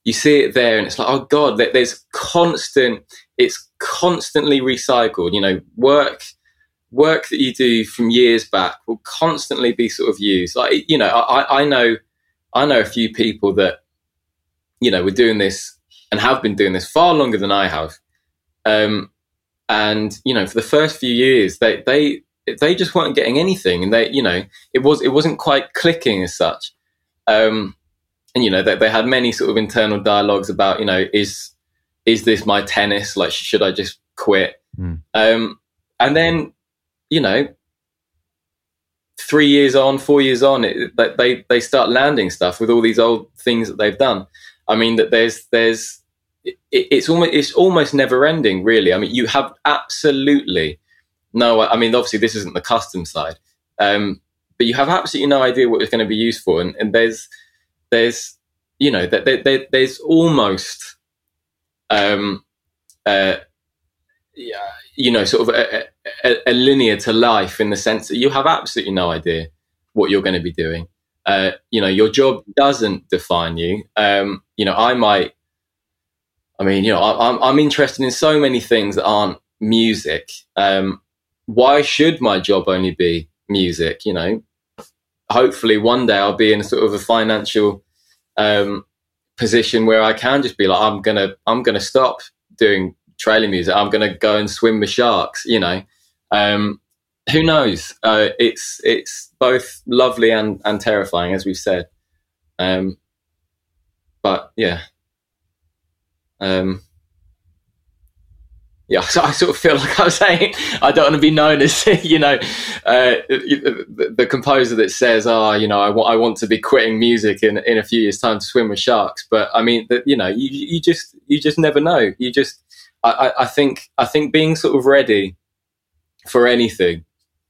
You see it there, and it's like, oh god, there's constant. It's constantly recycled. You know, work work that you do from years back will constantly be sort of used. Like you know, I, I know I know a few people that you know were doing this and have been doing this far longer than I have. Um, and you know, for the first few years, they they they just weren't getting anything, and they you know it was it wasn't quite clicking as such. Um, and you know they, they had many sort of internal dialogues about you know is is this my tennis? Like should I just quit? Mm. Um, and then you know three years on, four years on, it, they they start landing stuff with all these old things that they've done. I mean that there's there's it, it's almost it's almost never ending, really. I mean, you have absolutely no. I mean, obviously this isn't the custom side, um, but you have absolutely no idea what it's going to be used for, and, and there's there's you know that there, there, there's almost um uh yeah you know sort of a, a, a, linear to life in the sense that you have absolutely no idea what you're going to be doing. Uh, you know, your job doesn't define you. Um, you know, I might. I mean, you know, I, I'm I'm interested in so many things that aren't music. Um, why should my job only be music? You know, hopefully one day I'll be in a sort of a financial um, position where I can just be like, I'm gonna I'm gonna stop doing trailer music. I'm going to go and swim with sharks. You know, um, who knows? Uh, it's it's both lovely and and terrifying, as we've said. Um, but yeah, um, yeah. So I sort of feel like I'm saying I don't want to be known as you know uh, the, composer that says, "Oh, you know, I want I want to be quitting music in in a few years' time to swim with sharks." But I mean, that you know, you you just you just never know. You just I, I think I think being sort of ready for anything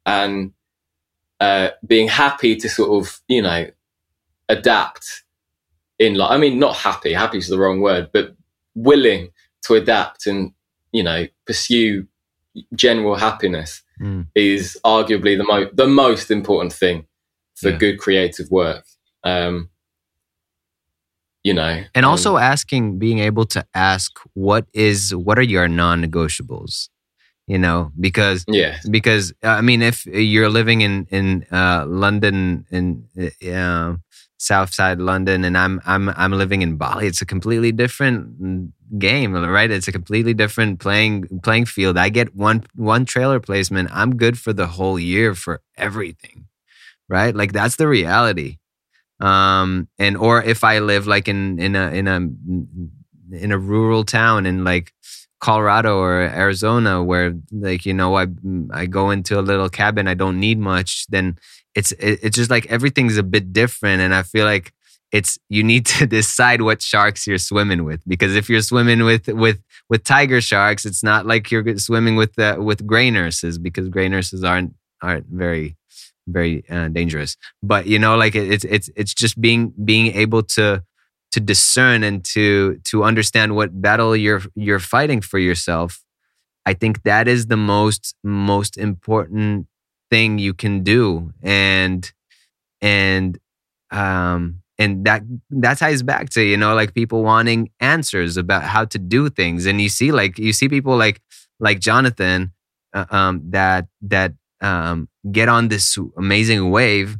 and uh, being happy to sort of you know adapt in life. I mean not happy happy is the wrong word but willing to adapt and you know pursue general happiness mm. is arguably the most the most important thing for yeah. good creative work um, you know and also um, asking being able to ask what is what are your non-negotiables? You know because yeah. because uh, i mean if you're living in in uh, london in uh, south side london and i'm i'm i'm living in bali it's a completely different game right? It's a completely different playing playing field. I get one one trailer placement i'm good for the whole year for everything right? Like that's the reality um and or if i live like in in a in a in a rural town in like colorado or arizona where like you know i i go into a little cabin i don't need much then it's it's just like everything's a bit different. And i feel like it's you need to decide what sharks you're swimming with. Because if you're swimming with with with tiger sharks it's not like you're swimming with uh, with gray nurses because gray nurses aren't aren't very very uh, dangerous. But you know, like it, it's it's it's just being being able to to discern and to to understand what battle you're you're fighting for yourself. I think that is the most most important thing you can do, and and um and that that ties back to you know like people wanting answers about how to do things and you see like you see people like like jonathon uh, um that that um, get on this amazing wave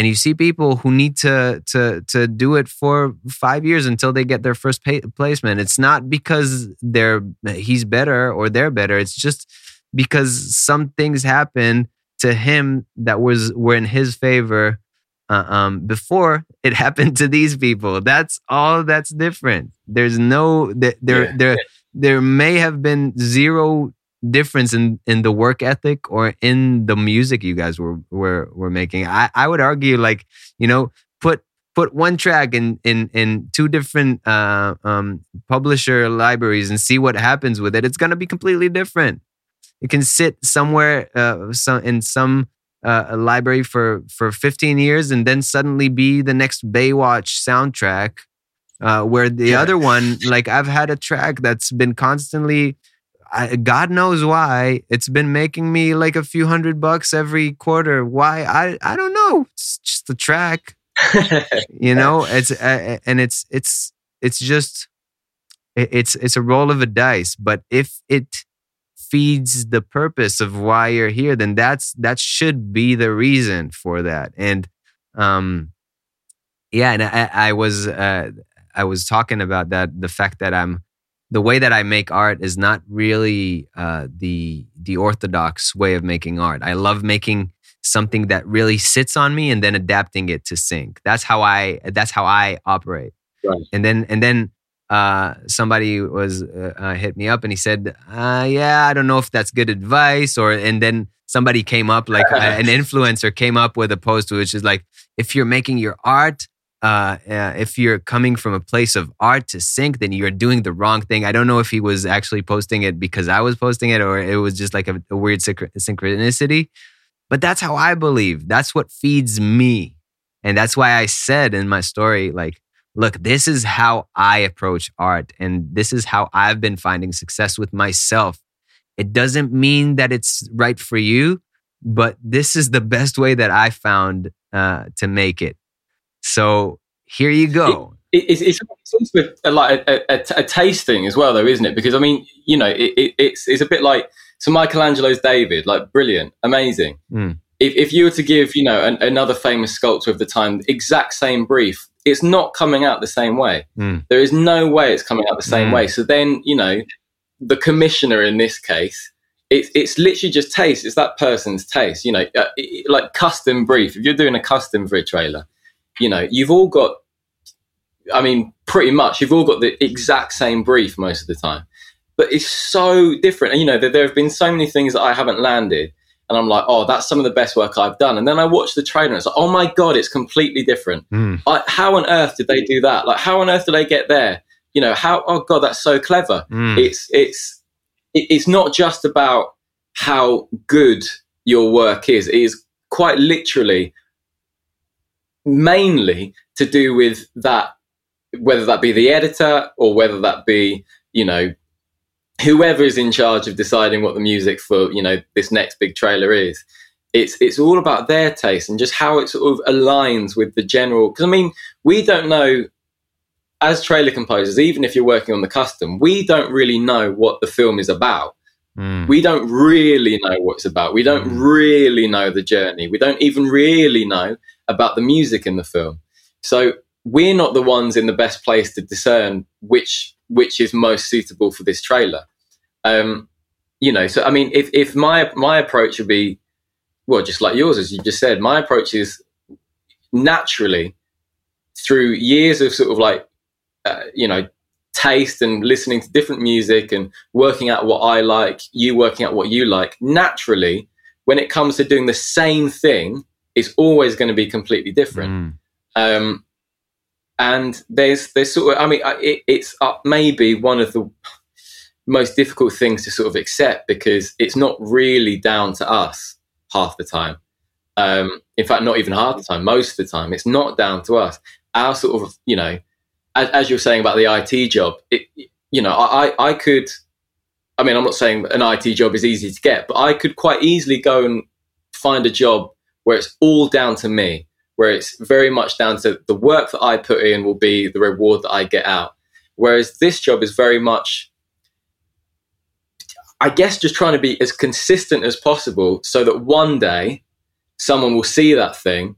and you see people who need to to to do it for five years until they get their first pay- placement. It's not because they're he's better or they're better. It's just because some things happen to him that was were in his favor uh, um, before it happened to these people. That's all. That's different. There's no there there yeah. there there may have been zero difference in in the work ethic or in the music you guys were were were making. I i would argue like you know put put one track in in in two different uh um publisher libraries and see what happens with it. It's going to be completely different. It can sit somewhere uh some in some uh, library for for 15 years and then suddenly be the next Baywatch soundtrack uh, where the yeah. other one like I've had a track that's been constantly I, God knows why it's been making me like a few hundred bucks every quarter. Why? I I don't know. It's just the track, you know. It's uh, and it's it's it's just it's it's a roll of a dice. But if it feeds the purpose of why you're here, then that's that should be the reason for that. And um, yeah, and I, I was uh, I was talking about that the fact that I'm the way that I make art is not really uh, the the orthodox way of making art. I love making something that really sits on me and then adapting it to sync. That's how I that's how I operate. Right. And then and then uh, somebody was uh, uh, hit me up and he said, uh, "Yeah, I don't know if that's good advice." Or and then somebody came up like an influencer came up with a post which is like, "If you're making your art." Uh, uh, if you're coming from a place of art to sync, then you're doing the wrong thing. I don't know if he was actually posting it because I was posting it or it was just like a, a weird synchronicity. But that's how I believe. That's what feeds me. And that's why I said in my story, like, look, this is how I approach art, and this is how I've been finding success with myself. It doesn't mean that it's right for you, but this is the best way that I found uh, to make it. So here you go. It, it, it's, it's also a, like a, a, a, taste thing as well, though, isn't it? Because I mean, you know, it, it's it's a bit like so Michelangelo's David, like brilliant, amazing. Mm. If, if you were to give, you know, an, another famous sculptor of the time, exact same brief, it's not coming out the same way. Mm. There is no way it's coming out the same mm. way. So then, you know, the commissioner in this case, it's it's literally just taste. It's that person's taste. You know, uh, it, like custom brief. If you're doing a custom for a trailer, you know, you've all got. I mean, pretty much, you've all got the exact same brief most of the time, but it's so different. And you know, there, there have been so many things that I haven't landed and I'm like, oh, that's some of the best work I've done. And then I watch the trailer and it's like, oh my God, it's completely different. Mm. I, how on earth did they do that? Like, how on earth did they get there? You know, how, oh God, that's so clever. Mm. It's, it's, it's not just about how good your work is. It is quite literally mainly to do with that, whether that be the editor or whether that be, you know, whoever is in charge of deciding what the music for you know this next big trailer is. It's it's all about their taste and just how it sort of aligns with the general because i mean we don't know as trailer composers even if you're working on the custom we don't really know what the film is about mm. we don't really know what it's about we don't mm. really know the journey we don't even really know about the music in the film so we're not the ones in the best place to discern which which is most suitable for this trailer. Um, you know, so I mean, if if my my approach would be, well, just like yours, as you just said, my approach is naturally through years of sort of like, uh, you know, taste and listening to different music and working out what I like, you working out what you like. Naturally, when it comes to doing the same thing, it's always going to be completely different. Mm. Um, and there's there's sort of I mean it, it's uh, maybe one of the most difficult things to sort of accept because it's not really down to us half the time. Um, in fact, not even half the time. Most of the time, it's not down to us. Our sort of you know, as, as you're saying about the IT job, it you know I I could. I mean, I'm not saying an IT job is easy to get, but I could quite easily go and find a job where it's all down to me where it's very much down to the work that I put in will be the reward that I get out. Whereas this job is very much, I guess, just trying to be as consistent as possible so that one day someone will see that thing,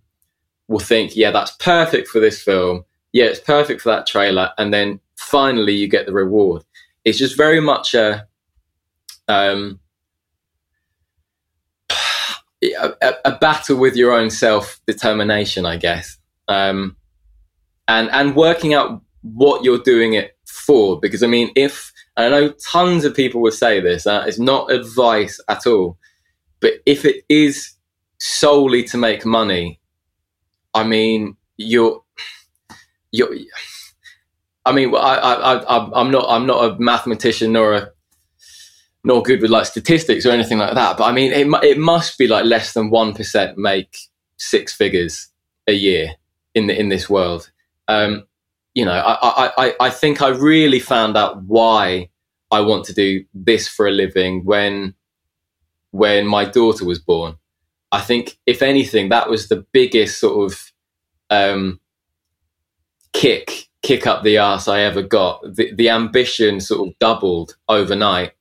will think, yeah, that's perfect for this film. Yeah, it's perfect for that trailer. And then finally you get the reward. It's just very much a, um, a, a, battle with your own self determination, I guess, um, and and working out what you're doing it for. Because I mean, if I know tons of people would say this, uh, it's not advice at all, but if it is solely to make money, I mean, you're you're. I mean, I, I, I, I'm not, I'm not a mathematician nor a nor good with like statistics or anything like that. But I mean, it it must be like less than one percent make six figures a year in the, in this world. Um, you know, I, I I think I really found out why I want to do this for a living when when my daughter was born. I think, if anything, that was the biggest sort of um, kick kick up the ass I ever got. The, the ambition sort of doubled overnight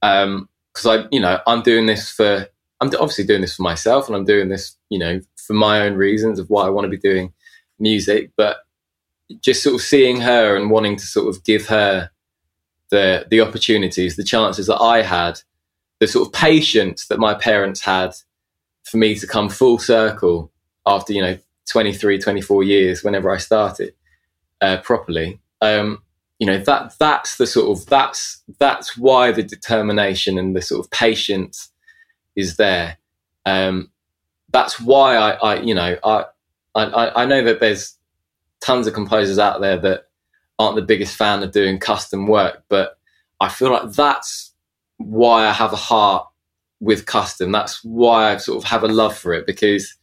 because um, I, you know, I'm doing this for, I'm obviously doing this for myself, and I'm doing this, you know, for my own reasons of why I want to be doing music. But just sort of seeing her and wanting to sort of give her the the opportunities, the chances that I had, the sort of patience that my parents had for me to come full circle after you know 23, 24 years, whenever I started uh, properly. Um, you know that that's the sort of that's that's why the determination and the sort of patience is there. Um, that's why I, I you know I, I I know that there's tons of composers out there that aren't the biggest fan of doing custom work, but I feel like that's why I have a heart with custom. That's why I sort of have a love for it because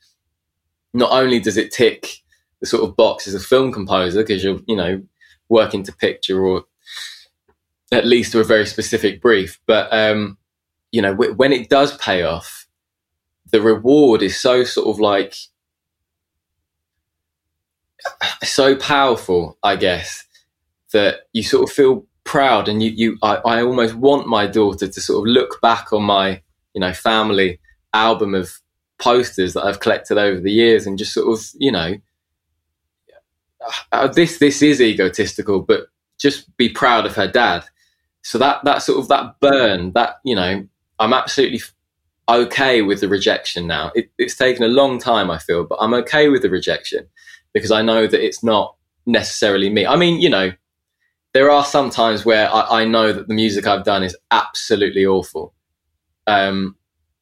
not only does it tick the sort of box as a film composer because you're you know working to picture or at least to a very specific brief, but um, you know w- when it does pay off, the reward is so sort of like so powerful, I guess, that you sort of feel proud and you, you I, I almost want my daughter to sort of look back on my, you know, family album of posters that I've collected over the years and just sort of, you know, uh, this this is egotistical, but just be proud of her dad. So that that sort of that burn, that you know, I'm absolutely okay with the rejection now. It, it's taken a long time, I feel, but I'm okay with the rejection because I know that it's not necessarily me. I mean, you know, there are some times where I, I know that the music I've done is absolutely awful. Um,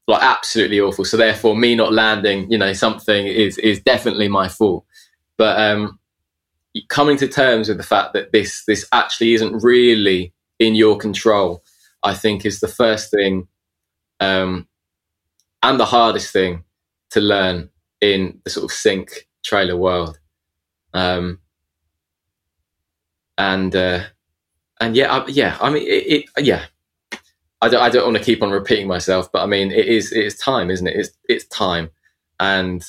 like absolutely awful. So therefore me not landing, you know, something is is definitely my fault. But um coming to terms with the fact that this this actually isn't really in your control, I think is the first thing um and the hardest thing to learn in the sort of sync trailer world. Um, and uh, and yeah, I, yeah. I mean, it, it, yeah. I don't, I don't want to keep on repeating myself, but I mean, it is it is time, isn't it? It's it's time, and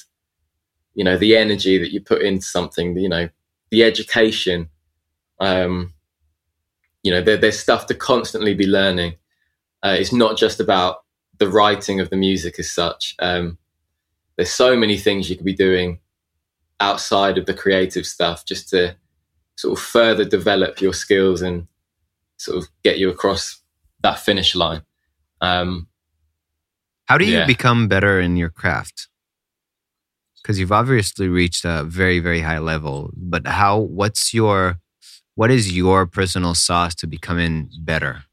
you know the energy that you put into something. You know the education. Um, you know, there, there's stuff to constantly be learning. Uh, it's not just about the writing of the music as such. Um, there's so many things you could be doing outside of the creative stuff just to sort of further develop your skills and sort of get you across that finish line. Um, How do you yeah. become better in your craft? Because you've obviously reached a very, very high level, but how? What's your, what is your personal sauce to becoming better?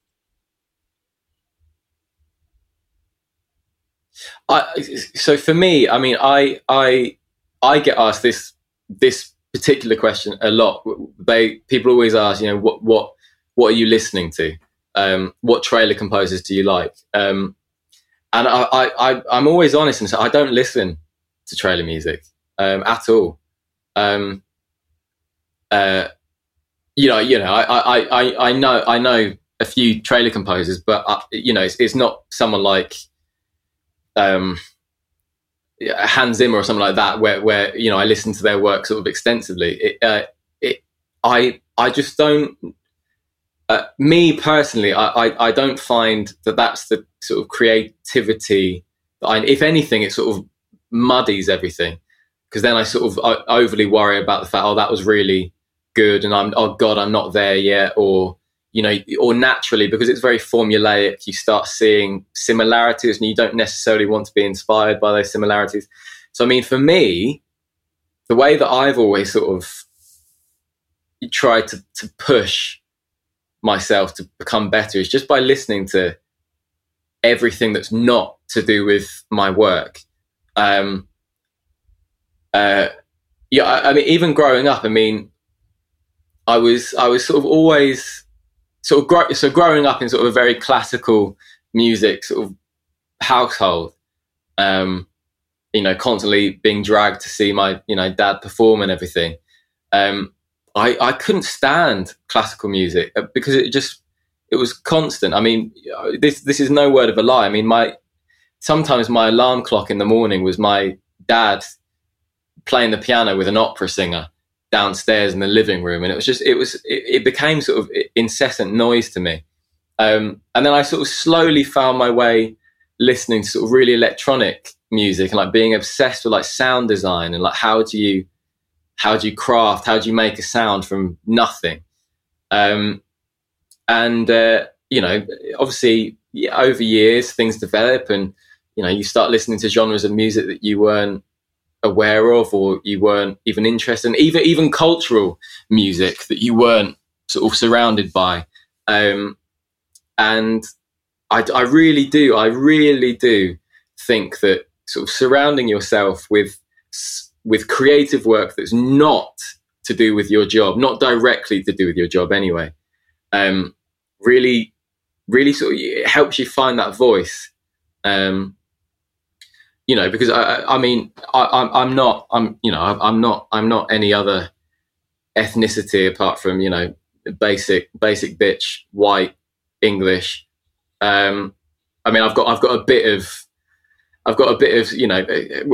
I, so for me, I mean, I I I get asked this this particular question a lot. They people always ask, you know, what what what are you listening to? Um, what trailer composers do you like? Um, and I, I, I am always honest and say I don't listen to trailer music um, at all. Um, uh, you know, you know, I, I, I, I know I know a few trailer composers, but I, uh, you know, it's, it's not someone like um, Hans Zimmer or something like that, where where you know I listen to their work sort of extensively. It, uh, it I I just don't. Uh, me personally, I, I, I don't find that that's the sort of creativity that I. If anything, it sort of muddies everything because then I sort of uh, overly worry about the fact, oh, that was really good, and I'm oh god, I'm not there yet, or you know, or naturally because it's very formulaic, you start seeing similarities and you don't necessarily want to be inspired by those similarities. So, I mean, for me, the way that I've always sort of tried to, to push myself to become better is just by listening to everything that's not to do with my work. Um, uh, yeah, I, I mean, even growing up, I mean, I was I was sort of always sort of so growing up in sort of a very classical music sort of household, um, you know, constantly being dragged to see my you know dad perform and everything. Um, I I couldn't stand classical music uh, because it just it was constant. I mean, this this is no word of a lie. I mean, my sometimes my alarm clock in the morning was my dad playing the piano with an opera singer downstairs in the living room, and it was just it was it, it became sort of incessant noise to me. Um, and then I sort of slowly found my way listening to sort of really electronic music and like being obsessed with like sound design and like how do you how do you craft? How do you make a sound from nothing? Um, and uh, you know, obviously, over years things develop, and you know, you start listening to genres of music that you weren't aware of or you weren't even interested in, even even cultural music that you weren't sort of surrounded by. Um, and I, I really do, I really do think that sort of surrounding yourself with with creative work that's not to do with your job, not directly to do with your job anyway, um, really, really sort of it helps you find that voice. Um, you know, because I, I mean, I, I'm not, I'm, you know, I'm not, I'm not any other ethnicity apart from, you know, basic, basic bitch, white, English. Um, I mean, I've got, I've got a bit of, I've got a bit of, you know,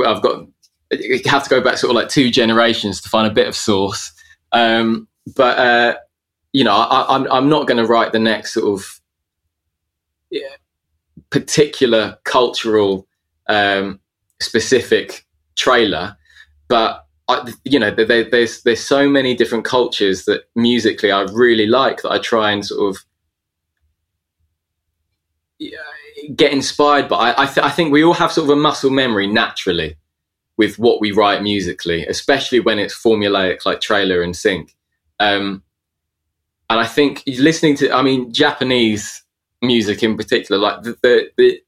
I've got, you have to go back sort of like two generations to find a bit of source. Um, but, uh, you know, I, I'm, I'm not going to write the next sort of yeah, particular cultural um, specific trailer, but I, you know, there, there's there's so many different cultures that musically I really like that I try and sort of get inspired by. I, I, th- I think we all have sort of a muscle memory naturally with what we write musically, especially when it's formulaic like trailer and sync. Um, and I think listening to, I mean, Japanese music in particular, like the the, the,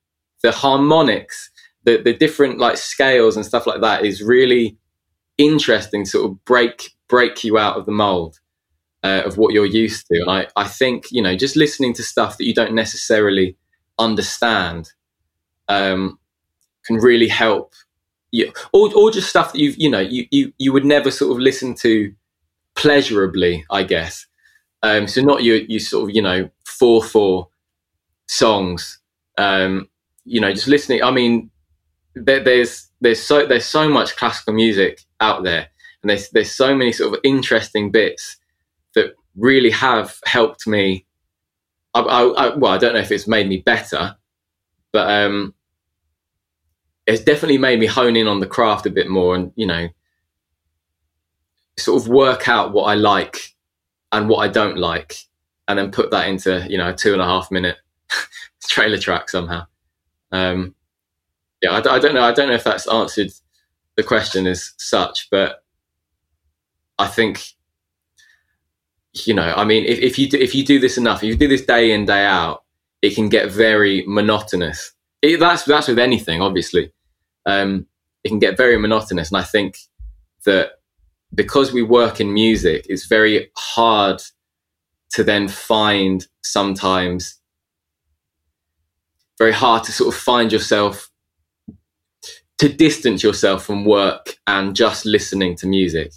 the harmonics the the different like scales and stuff like that is really interesting to sort of break break you out of the mold uh, of what you're used to. And I, I think you know just listening to stuff that you don't necessarily understand um, can really help you or, or just stuff that you've you know you, you you would never sort of listen to pleasurably i guess. Um, so not you you sort of you know four four songs. Um, you know just listening i mean there, there's there's so there's so much classical music out there, and there's there's so many sort of interesting bits that really have helped me. I, I, I, well, I don't know if it's made me better, but um, it's definitely made me hone in on the craft a bit more, and you know, sort of work out what I like and what I don't like, and then put that into you know a two and a half minute trailer track somehow. Um, yeah, I, I, don't know. I don't know if that's answered the question as such, but I think you know. I mean, if, if you do, if you do this enough, if you do this day in day out, it can get very monotonous. It, that's that's with anything, obviously. Um, it can get very monotonous, and I think that because we work in music, it's very hard to then find sometimes very hard to sort of find yourself to distance yourself from work and just listening to music.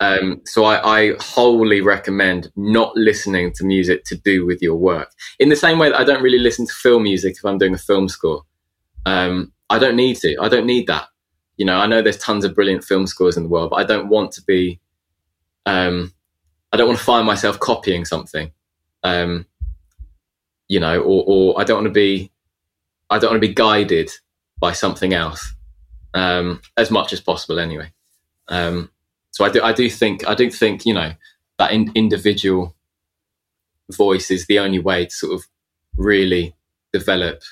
Um, so I, I, wholly recommend not listening to music to do with your work. In the same way that I don't really listen to film music if I'm doing a film score. Um, I don't need to. I don't need that. You know, I know there's tons of brilliant film scores in the world, but I don't want to be. Um, I don't want to find myself copying something. Um, you know, or, or I don't want to be. I don't want to be guided by something else um, as much as possible anyway. Um, so I do, I do think, I do think, you know, that in, individual voice is the only way to sort of really develop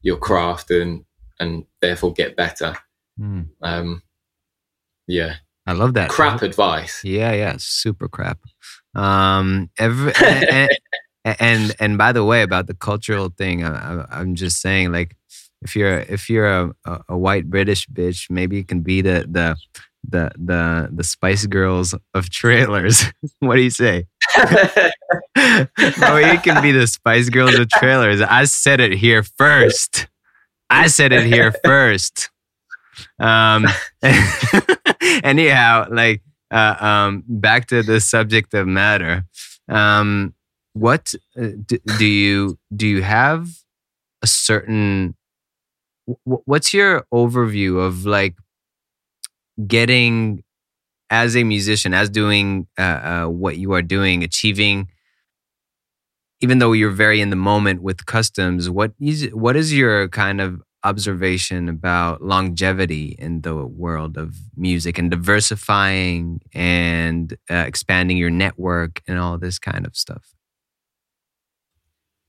your craft and, and therefore get better. Mm. Um, yeah. I love that. Crap advice. Yeah, yeah, super crap. Um, every, and, and, and by the way, about the cultural thing, I, I'm just saying, like, if you're if you're a, a, a, white British bitch, maybe you can be the the the the the Spice Girls of trailers. what do you say? oh, you can be the Spice Girls of trailers. I said it here first. I said it here first. Um, anyhow, like uh, um, back to the subject of matter. Um, what uh, do, do you do? You have a certain what's your overview of like getting as a musician as doing uh, uh, what you are doing achieving even though you're very in the moment with customs what is what is your kind of observation about longevity in the world of music and diversifying and uh, expanding your network and all this kind of stuff?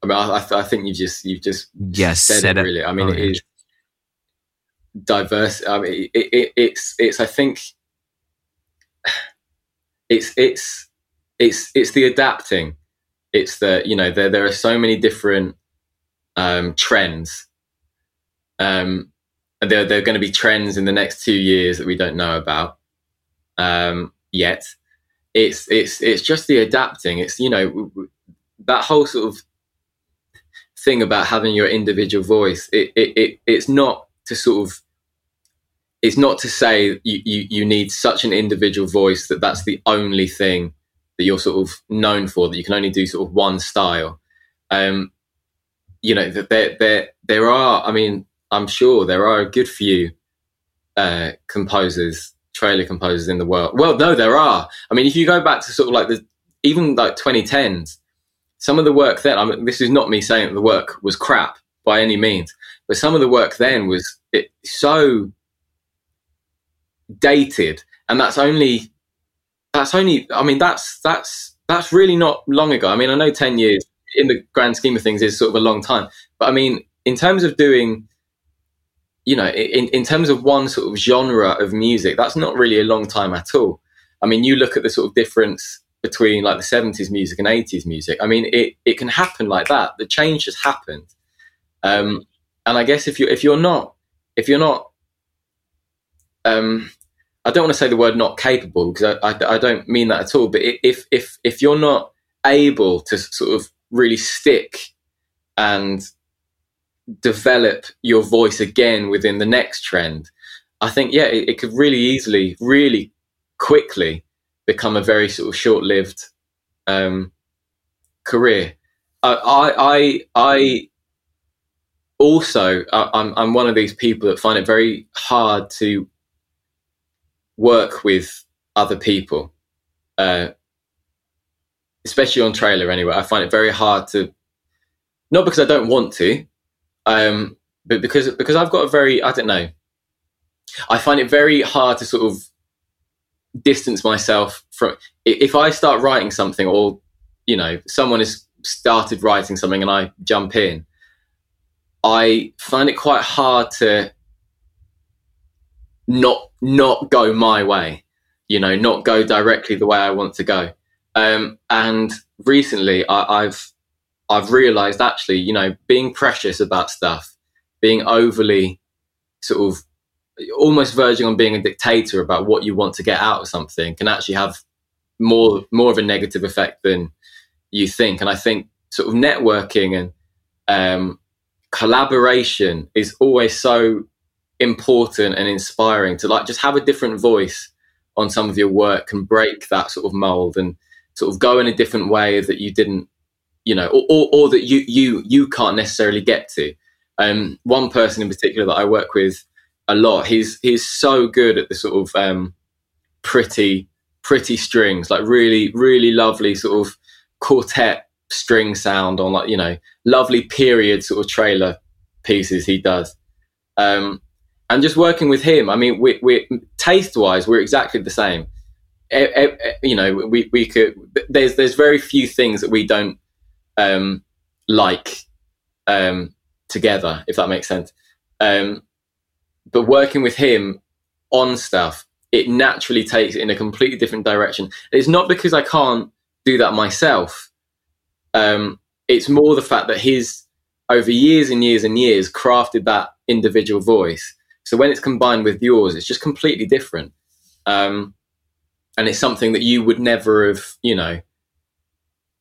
I mean, I, I think you just you've just yes said, said it, it really. I mean, oh, it is diverse. I mean, it, it, it's it's. I think it's it's it's it's the adapting. It's the you know there there are so many different um, trends. Um, there there are going to be trends in the next two years that we don't know about um, yet. It's it's it's just the adapting. It's you know that whole sort of thing about having your individual voice. It, it, it it's not to sort of it's not to say you, you, you need such an individual voice that that's the only thing that you're sort of known for that you can only do sort of one style. Um you know that there there there are i mean i'm sure there are a good few uh composers trailer composers in the world. Well no there are. I mean if you go back to sort of like the even like 2010s some of the work then i mean this is not me saying that the work was crap by any means but some of the work then was it, so dated, and that's only that's only. I mean, that's that's that's really not long ago. I mean, I know ten years in the grand scheme of things is sort of a long time, but I mean, in terms of doing, you know, in in terms of one sort of genre of music, that's not really a long time at all. I mean, you look at the sort of difference between like the 70s music and 80s music. I mean, it, it can happen like that. The change has happened. Um, and I guess if you if you're not if you're not um, I don't want to say the word not capable because I, I, I don't mean that at all. But if if if you're not able to sort of really stick and develop your voice again within the next trend, I think yeah, it, it could really easily, really quickly become a very sort of short-lived um, career. I I I also I'm I'm one of these people that find it very hard to work with other people, uh, especially on trailer. Anyway, I find it very hard to, not because I don't want to, um, but because because I've got a very I don't know. I find it very hard to sort of distance myself from if I start writing something or you know someone has started writing something and I jump in. I find it quite hard to not not go my way, you know, not go directly the way I want to go. Um, and recently, I, I've I've realised actually, you know, being precious about stuff, being overly sort of almost verging on being a dictator about what you want to get out of something can actually have more more of a negative effect than you think. And I think sort of networking and um, collaboration is always so important and inspiring to like just have a different voice on some of your work and break that sort of mold and sort of go in a different way that you didn't you know or, or, or that you you you can't necessarily get to. Um, one person in particular that i work with a lot he's he's so good at the sort of um, pretty pretty strings like really really lovely sort of quartet string sound on like you know lovely period sort of trailer pieces he does. Um, and just working with him, I mean, we, we taste wise, we're exactly the same. You know, we, we could, there's, there's very few things that we don't, um, like, um, together, if that makes sense. Um, but working with him on stuff, it naturally takes it in a completely different direction. It's not because I can't do that myself. Um, it's more the fact that he's over years and years and years, crafted that individual voice so when it's combined with yours, it's just completely different. Um, and it's something that you would never have, you know,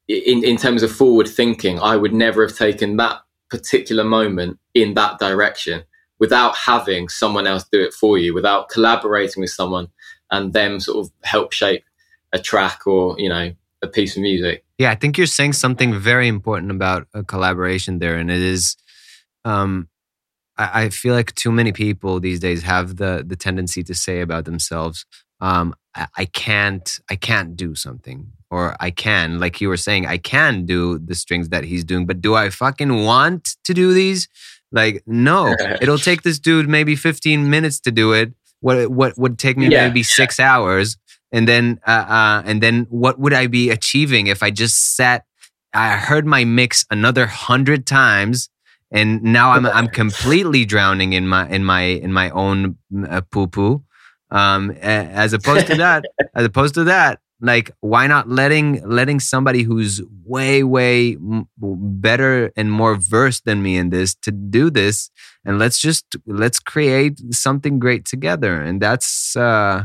in, in terms of forward thinking, I would never have taken that particular moment in that direction without having someone else do it for you, without collaborating with someone and them sort of help shape a track or, you know, a piece of music. Yeah, I think you're saying something very important about a collaboration there. And it is um, I, I feel like too many people these days have the the tendency to say about themselves, um, I, I can't I can't do something or I can, like you were saying, I can do the strings that he's doing, but do I fucking want to do these? Like, no, it'll take this dude maybe 15 minutes to do it. What what would take me Yeah. maybe six hours, and then uh, uh, and then what would I be achieving if I just sat? I heard my mix another hundred times, and now I'm I'm completely drowning in my in my in my own uh, poo poo. Um, as opposed to that, as opposed to that, like why not letting letting somebody who's way way better and more versed than me in this to do this and let's just let's create something great together. And that's uh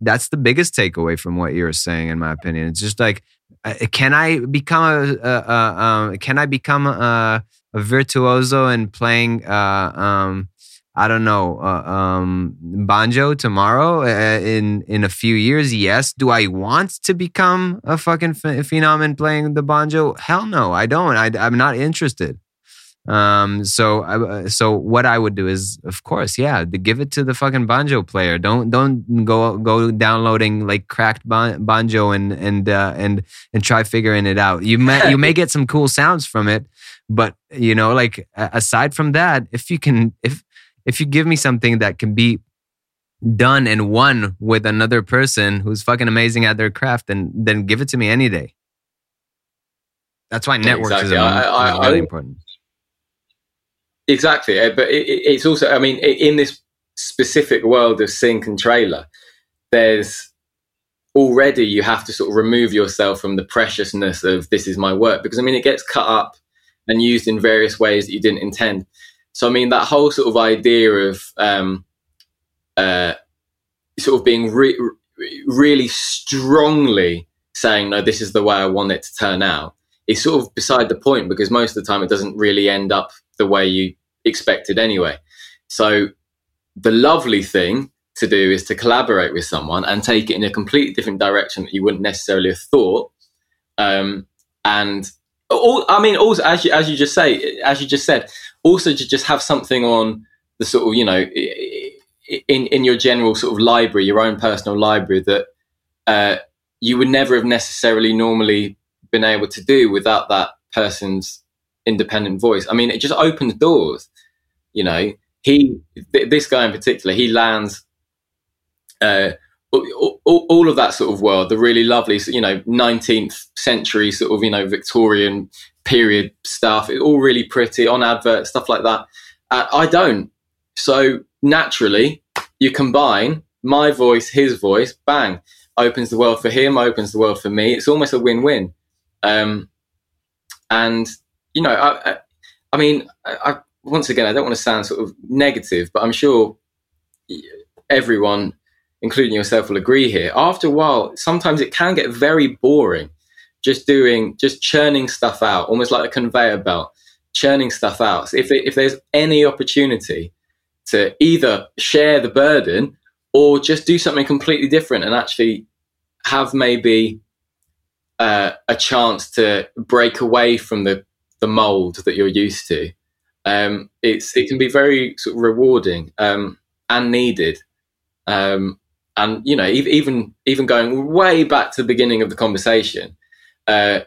that's the biggest takeaway from what you're saying in my opinion. It's just like uh, can i become a, a, a um can i become a, a virtuoso in playing uh um I don't know, uh, um, banjo tomorrow uh, in in a few years. Yes. Do I want to become a fucking ph- phenom in playing the banjo? Hell no, I don't. I, I'm not interested. Um, so, uh, so what I would do is, of course, yeah, to give it to the fucking banjo player. Don't don't go go downloading like cracked ban- banjo and and uh, and and try figuring it out. You may you may get some cool sounds from it, but you know, like aside from that, if you can if if you give me something that can be done and won with another person who's fucking amazing at their craft, then then give it to me any day. That's why networks exactly. is, I- I- is really I- important. Exactly, uh, but it, it- it's also. I mean, in this specific world of sync and trailer, there's already you have to sort of remove yourself from the preciousness of this is my work because I mean it gets cut up and used in various ways that you didn't intend. So I mean that whole sort of idea of um, uh, sort of being re- really strongly saying no, this is the way I want it to turn out is sort of beside the point because most of the time it doesn't really end up the way you expected anyway. So the lovely thing to do is to collaborate with someone and take it in a completely different direction that you wouldn't necessarily have thought. Um, and all, I mean, also as you as you just say, as you just said, also to just have something on the sort of you know in in your general sort of library, your own personal library that uh, you would never have necessarily normally been able to do without that person's independent voice. I mean, it just opens doors. You know, he th- this guy in particular, he lands uh, all, all, of that sort of world, the really lovely, you know, 19th century sort of, you know, Victorian period stuff. It's all really pretty on adverts, stuff like that. Uh, I don't. So naturally, you combine my voice, his voice, bang, opens the world for him, opens the world for me. It's almost a win-win. Um, and you know, I, I, I mean, I, once again, I don't want to sound sort of negative, but I'm sure everyone, including yourself, will agree here. After a while, sometimes it can get very boring, just doing, just churning stuff out, almost like a conveyor belt, churning stuff out. So if if there's any opportunity to either share the burden or just do something completely different and actually have maybe uh, a chance to break away from the the mold that you're used to. Um, it's it can be very sort of rewarding um, and needed. Um, and you know, even even going way back to the beginning of the conversation, uh,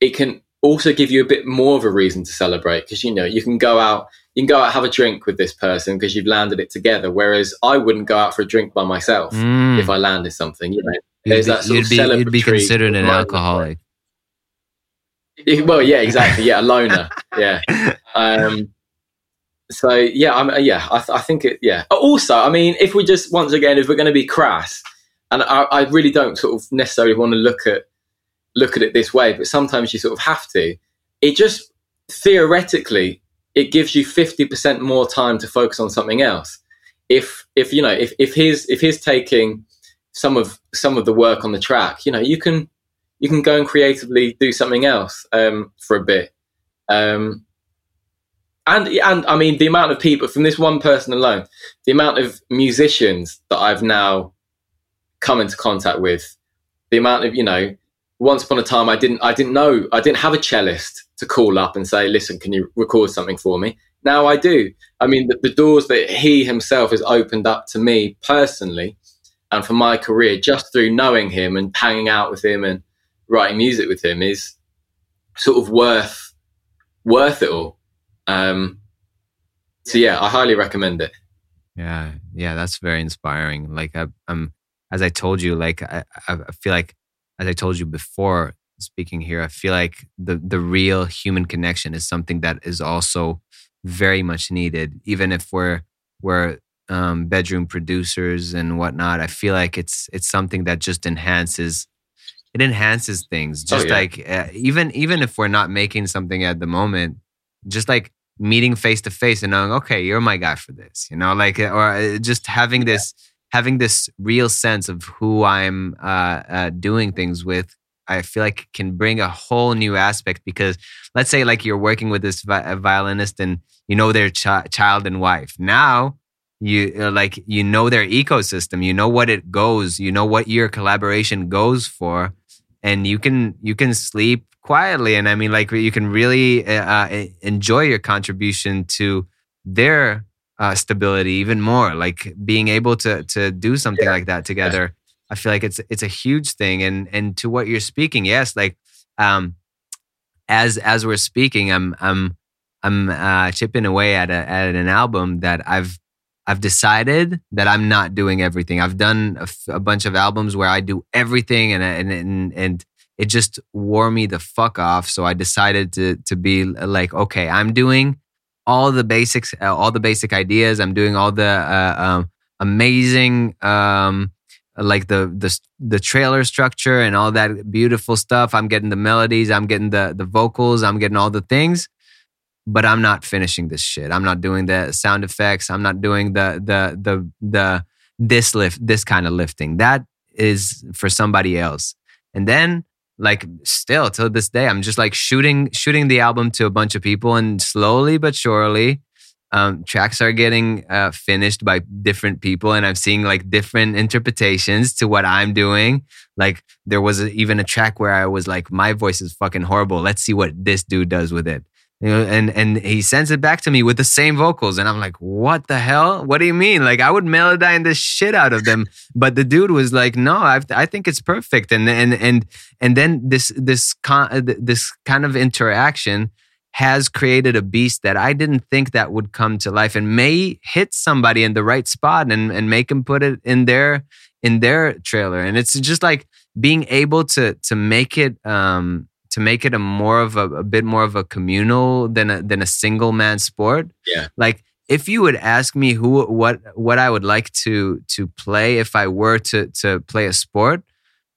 it can also give you a bit more of a reason to celebrate because you know you can go out you can go out have a drink with this person because you've landed it together. Whereas I wouldn't go out for a drink by myself Mm. if I landed something. You know, You'd there's be, that sort you'd of be, you'd be considered an alcoholic. Well, yeah, exactly. Yeah, a loner. Yeah. Um, so yeah, I'm, yeah, I, th- I think it. Yeah. Also, I mean, if we just once again, if we're going to be crass, and I, I really don't sort of necessarily want to look at look at it this way, but sometimes you sort of have to. It just theoretically it gives you fifty percent more time to focus on something else. If if you know if if his if he's taking some of some of the work on the track, you know, you can you can go and creatively do something else um, for a bit. Um, and and I mean the amount of people from this one person alone, the amount of musicians that I've now come into contact with, the amount of you know, once upon a time I didn't I didn't know I didn't have a cellist to call up and say, listen, can you record something for me? Now I do. I mean the, the doors that he himself has opened up to me personally, and for my career just through knowing him and hanging out with him and writing music with him is sort of worth worth it all. Um, so yeah, I highly recommend it. Yeah, yeah, that's very inspiring. Like I, am as I told you, like I, I feel like as I told you before speaking here, I feel like the the real human connection is something that is also very much needed, even if we're we're um, bedroom producers and whatnot. I feel like it's it's something that just enhances it enhances things. Oh, just oh, yeah. like uh, even even if we're not making something at the moment, just like meeting face to face and knowing, okay, you're my guy for this, you know, like or uh, just having this having this real sense of who I'm uh, uh, doing things with. I feel like can bring a whole new aspect because let's say like you're working with this vi- violinist and you know their ch- child and wife. Now you uh, like you know their ecosystem you know what it goes you know what your collaboration goes for and you can you can sleep quietly and i mean like you can really uh, uh enjoy your contribution to their uh, stability even more like being able to to do something yeah. like that together yeah. i feel like it's it's a huge thing and and to what you're speaking yes like um as as we're speaking i'm i'm i'm uh chipping away at a at an album that i've I've decided that I'm not doing everything. I've done a, f- a bunch of albums where I do everything and, and, and, and it just wore me the fuck off. So I decided to, to be like, okay, I'm doing all the basics, uh, all the basic ideas. I'm doing all the uh, um, amazing, um, like the, the, the trailer structure and all that beautiful stuff. I'm getting the melodies. I'm getting the, the vocals. I'm getting all the things but I'm not finishing this shit. I'm not doing the sound effects. I'm not doing the the the the this lift this kind of lifting. That is for somebody else. And then like still till this day I'm just like shooting shooting the album to a bunch of people and slowly but surely um, tracks are getting uh, finished by different people and i'm seeing like different interpretations to what i'm doing like there was a, even a track where i was like my voice is fucking horrible let's see what this dude does with it you know, and and he sends it back to me with the same vocals, and I'm like, "What the hell? What do you mean?" Like, I would melodyne the shit out of them, but the dude was like, "No, i I think it's perfect." And and and and then this this con- this kind of interaction has created a beast that I didn't think that would come to life, and may hit somebody in the right spot and and make them put it in their in their trailer. And it's just like being able to to make it um to make it a more of a, a bit more of a communal than a, than a single man sport. Yeah. Like if you would ask me who what what I would like to to play if I were to to play a sport,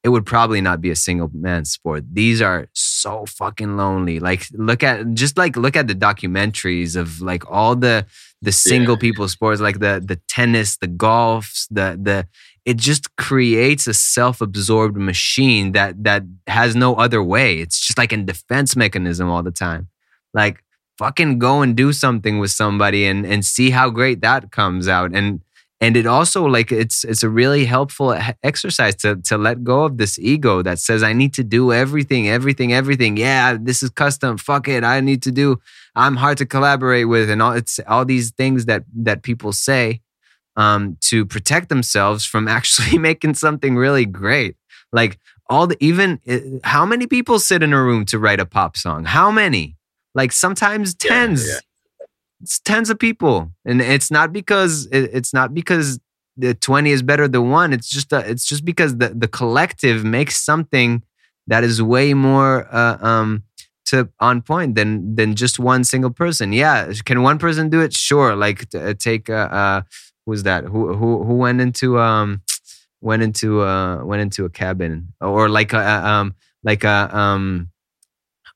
it would probably not be a single man sport. These are so fucking lonely. Like look at just like look at the documentaries of like all the the single yeah. people sports like the the tennis, the golfs, the the it just creates a self-absorbed machine that that has no other way. It's just like a defense mechanism all the time. Like fucking go and do something with somebody and and see how great that comes out. And and it also like it's it's a really helpful exercise to to let go of this ego that says I need to do everything, everything, everything. Yeah, this is custom. Fuck it, I need to do. I'm hard to collaborate with, and all it's all these things that that people say um, to protect themselves from actually making something really great. Like all the even eh, how many people sit in a room to write a pop song? How many? Like sometimes tens. Yeah, yeah. It's tens of people, and it's not because it's not because the 20 is better than one it's just a, it's just because the the collective makes something that is way more uh, um to on point than than just one single person yeah can one person do it sure like t- uh, take uh, uh who's that? Who who who went into um went into uh went into a cabin? Or like a um like a um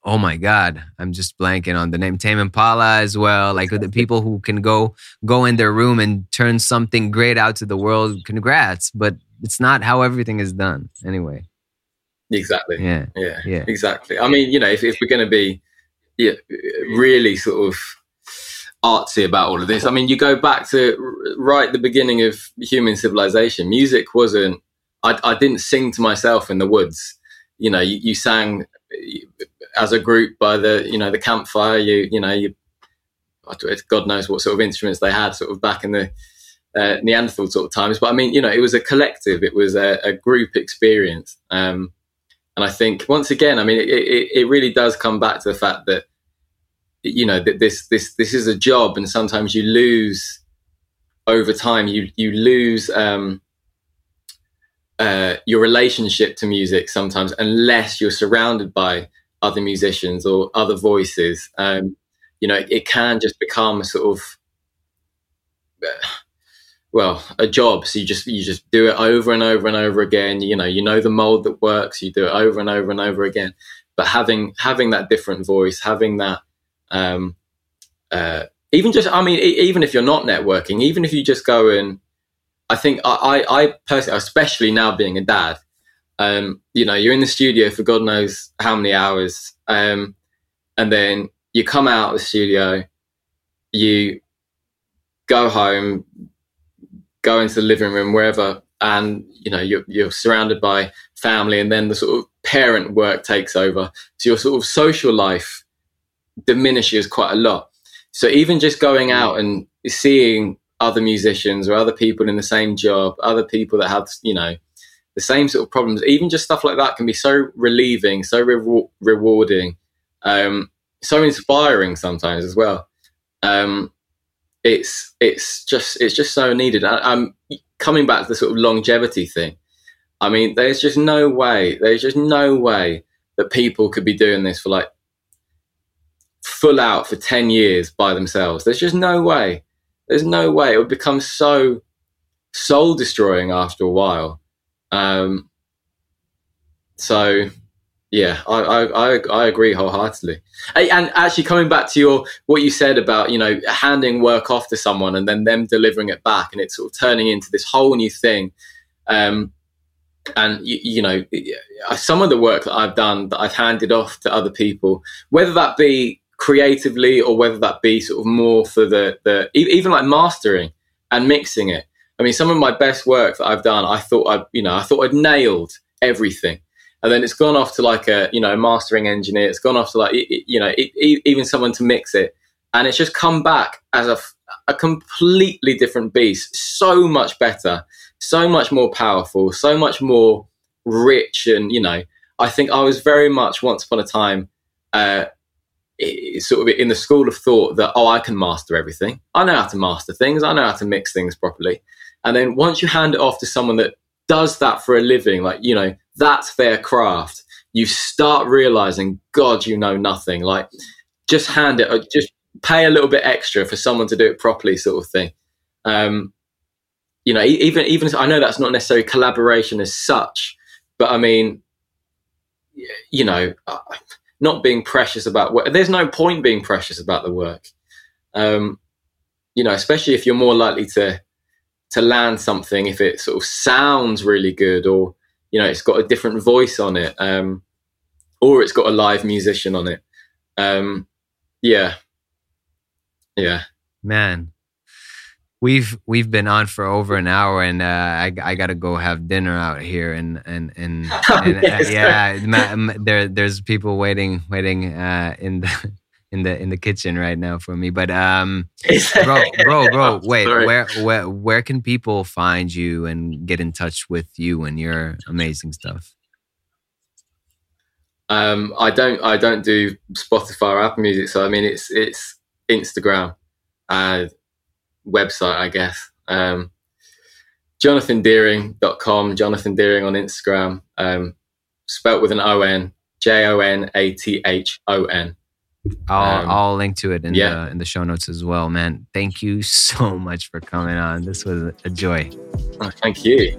oh my god i'm just blanking on the name. Tame impala as well like the people who can go go in their room and turn something great out to the world. Congrats but it's not how everything is done anyway. Exactly. Yeah yeah yeah. exactly. I mean you know if, if we're going to be yeah really sort of artsy about all of this. I mean, you go back to right the beginning of human civilization. Music wasn't. I, I didn't sing to myself in the woods. You know, you, you, sang as a group by the you know the campfire. You you know you. God knows what sort of instruments they had, sort of back in the uh, Neanderthal sort of times. But I mean, you know, it was a collective. It was a, a group experience. Um, and I think once again, I mean, it, it, it really does come back to the fact that you know that this this this is a job, and sometimes you lose over time. You you lose um, uh, your relationship to music sometimes, unless you're surrounded by other musicians or other voices. Um, you know, it, it, can just become a sort of uh, well a job. So you just you just do it over and over and over again. You know, you know the mold that works. You do it over and over and over again. But having having that different voice, having that um, uh, even just I mean, even if you're not networking, even if you just go and I think I, I personally, especially now being a dad, um, you know, you're in the studio for God knows how many hours, um, and then you come out of the studio, you go home, go into the living room, wherever, and you know you're, you're surrounded by family, and then the sort of parent work takes over, so your sort of social life diminishes quite a lot. So even just going out and seeing other musicians or other people in the same job, other people that have, you know, the same sort of problems, even just stuff like that can be so relieving, so re- rewarding, um, so inspiring sometimes as well. Um, it's it's just it's just so needed. I, am coming back to the sort of longevity thing. I mean, there's just no way. There's just no way that people could be doing this for like full out for ten years by themselves. There's just no way. There's no way it would become so soul destroying after a while. Um, so yeah, I, I, I, agree wholeheartedly. And actually, coming back to your what you said about you know handing work off to someone and then them delivering it back, and it's sort of turning into this whole new thing. Um, and you, you, know, some of the work that I've done that I've handed off to other people, whether that be creatively or whether that be sort of more for the the even like mastering and mixing it. I mean, some of my best work that I've done, I thought I, you know, I thought I'd nailed everything, and then it's gone off to like a, you know, mastering engineer. It's gone off to like, you know, even someone to mix it, and it's just come back as a, a completely different beast, so much better, so much more powerful, so much more rich, and you know, I think I was very much once upon a time. Uh, sort of in the school of thought that oh I can master everything. I know how to master things. I know how to mix things properly. And then once you hand it off to someone that does that for a living, like you know that's their craft, you start realizing God, you know nothing. Like just hand it, uh, just pay a little bit extra for someone to do it properly, sort of thing. Um, you know, even even I know that's not necessarily collaboration as such, but I mean, you know. Uh, not being precious about work. There's no point being precious about the work. Um, you know, especially if you're more likely to to land something if it sort of sounds really good or you know it's got a different voice on it um, or it's got a live musician on it. Um, yeah, yeah, man we've we've been on for over an hour, and uh, I I got to go have dinner out here, and and and, and uh, yeah, there there's people waiting waiting uh, in the. In the in the kitchen right now for me, but um, bro, bro, bro, wait, where where where can people find you and get in touch with you and your amazing stuff? Um, I don't I don't do Spotify or Apple Music, so I mean it's it's Instagram. Uh, website, I guess. Um, JonathonDeering.com, Jonathon Deering on Instagram, um, spelt with an O N, J O N A T H O N. I'll um, I'll link to it in yeah. the in the show notes as well, man. Thank you so much for coming on. This was a joy. Oh, thank you.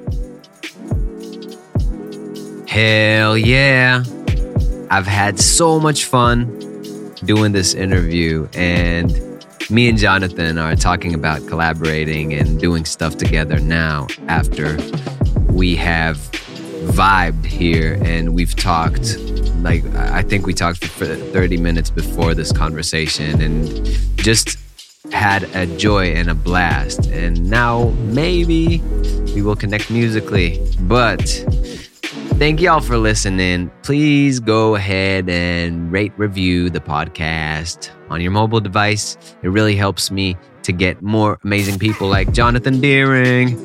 Hell yeah. I've had so much fun doing this interview and me and Jonathon are talking about collaborating and doing stuff together now after we have vibed here and we've talked like I think we talked for 30 minutes before this conversation and just had a joy and a blast. And now maybe we will connect musically but Thank y'all for listening. Please go ahead and rate, review the podcast on your mobile device. It really helps me to get more amazing people like Jonathon Deering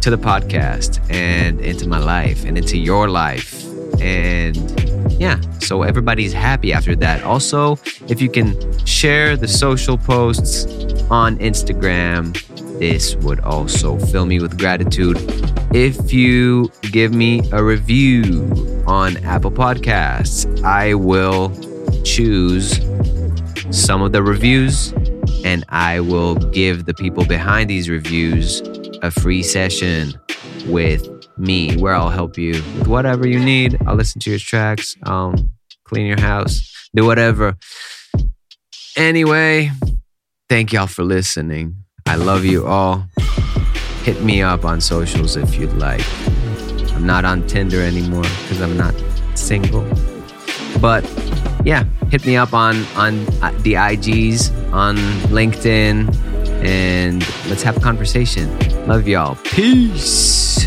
to the podcast and into my life and into your life. And yeah, so everybody's happy after that. Also, if you can share the social posts on Instagram, this would also fill me with gratitude. If you give me a review on Apple Podcasts, I will choose some of the reviews and I will give the people behind these reviews a free session with me where I'll help you with whatever you need. I'll listen to your tracks, clean your house, do whatever. Anyway, thank y'all for listening. I love you all. Hit me up on socials if you'd like. I'm not on Tinder anymore because I'm not single. But yeah, hit me up on on uh, the IGs on LinkedIn and let's have a conversation. Love y'all. Peace.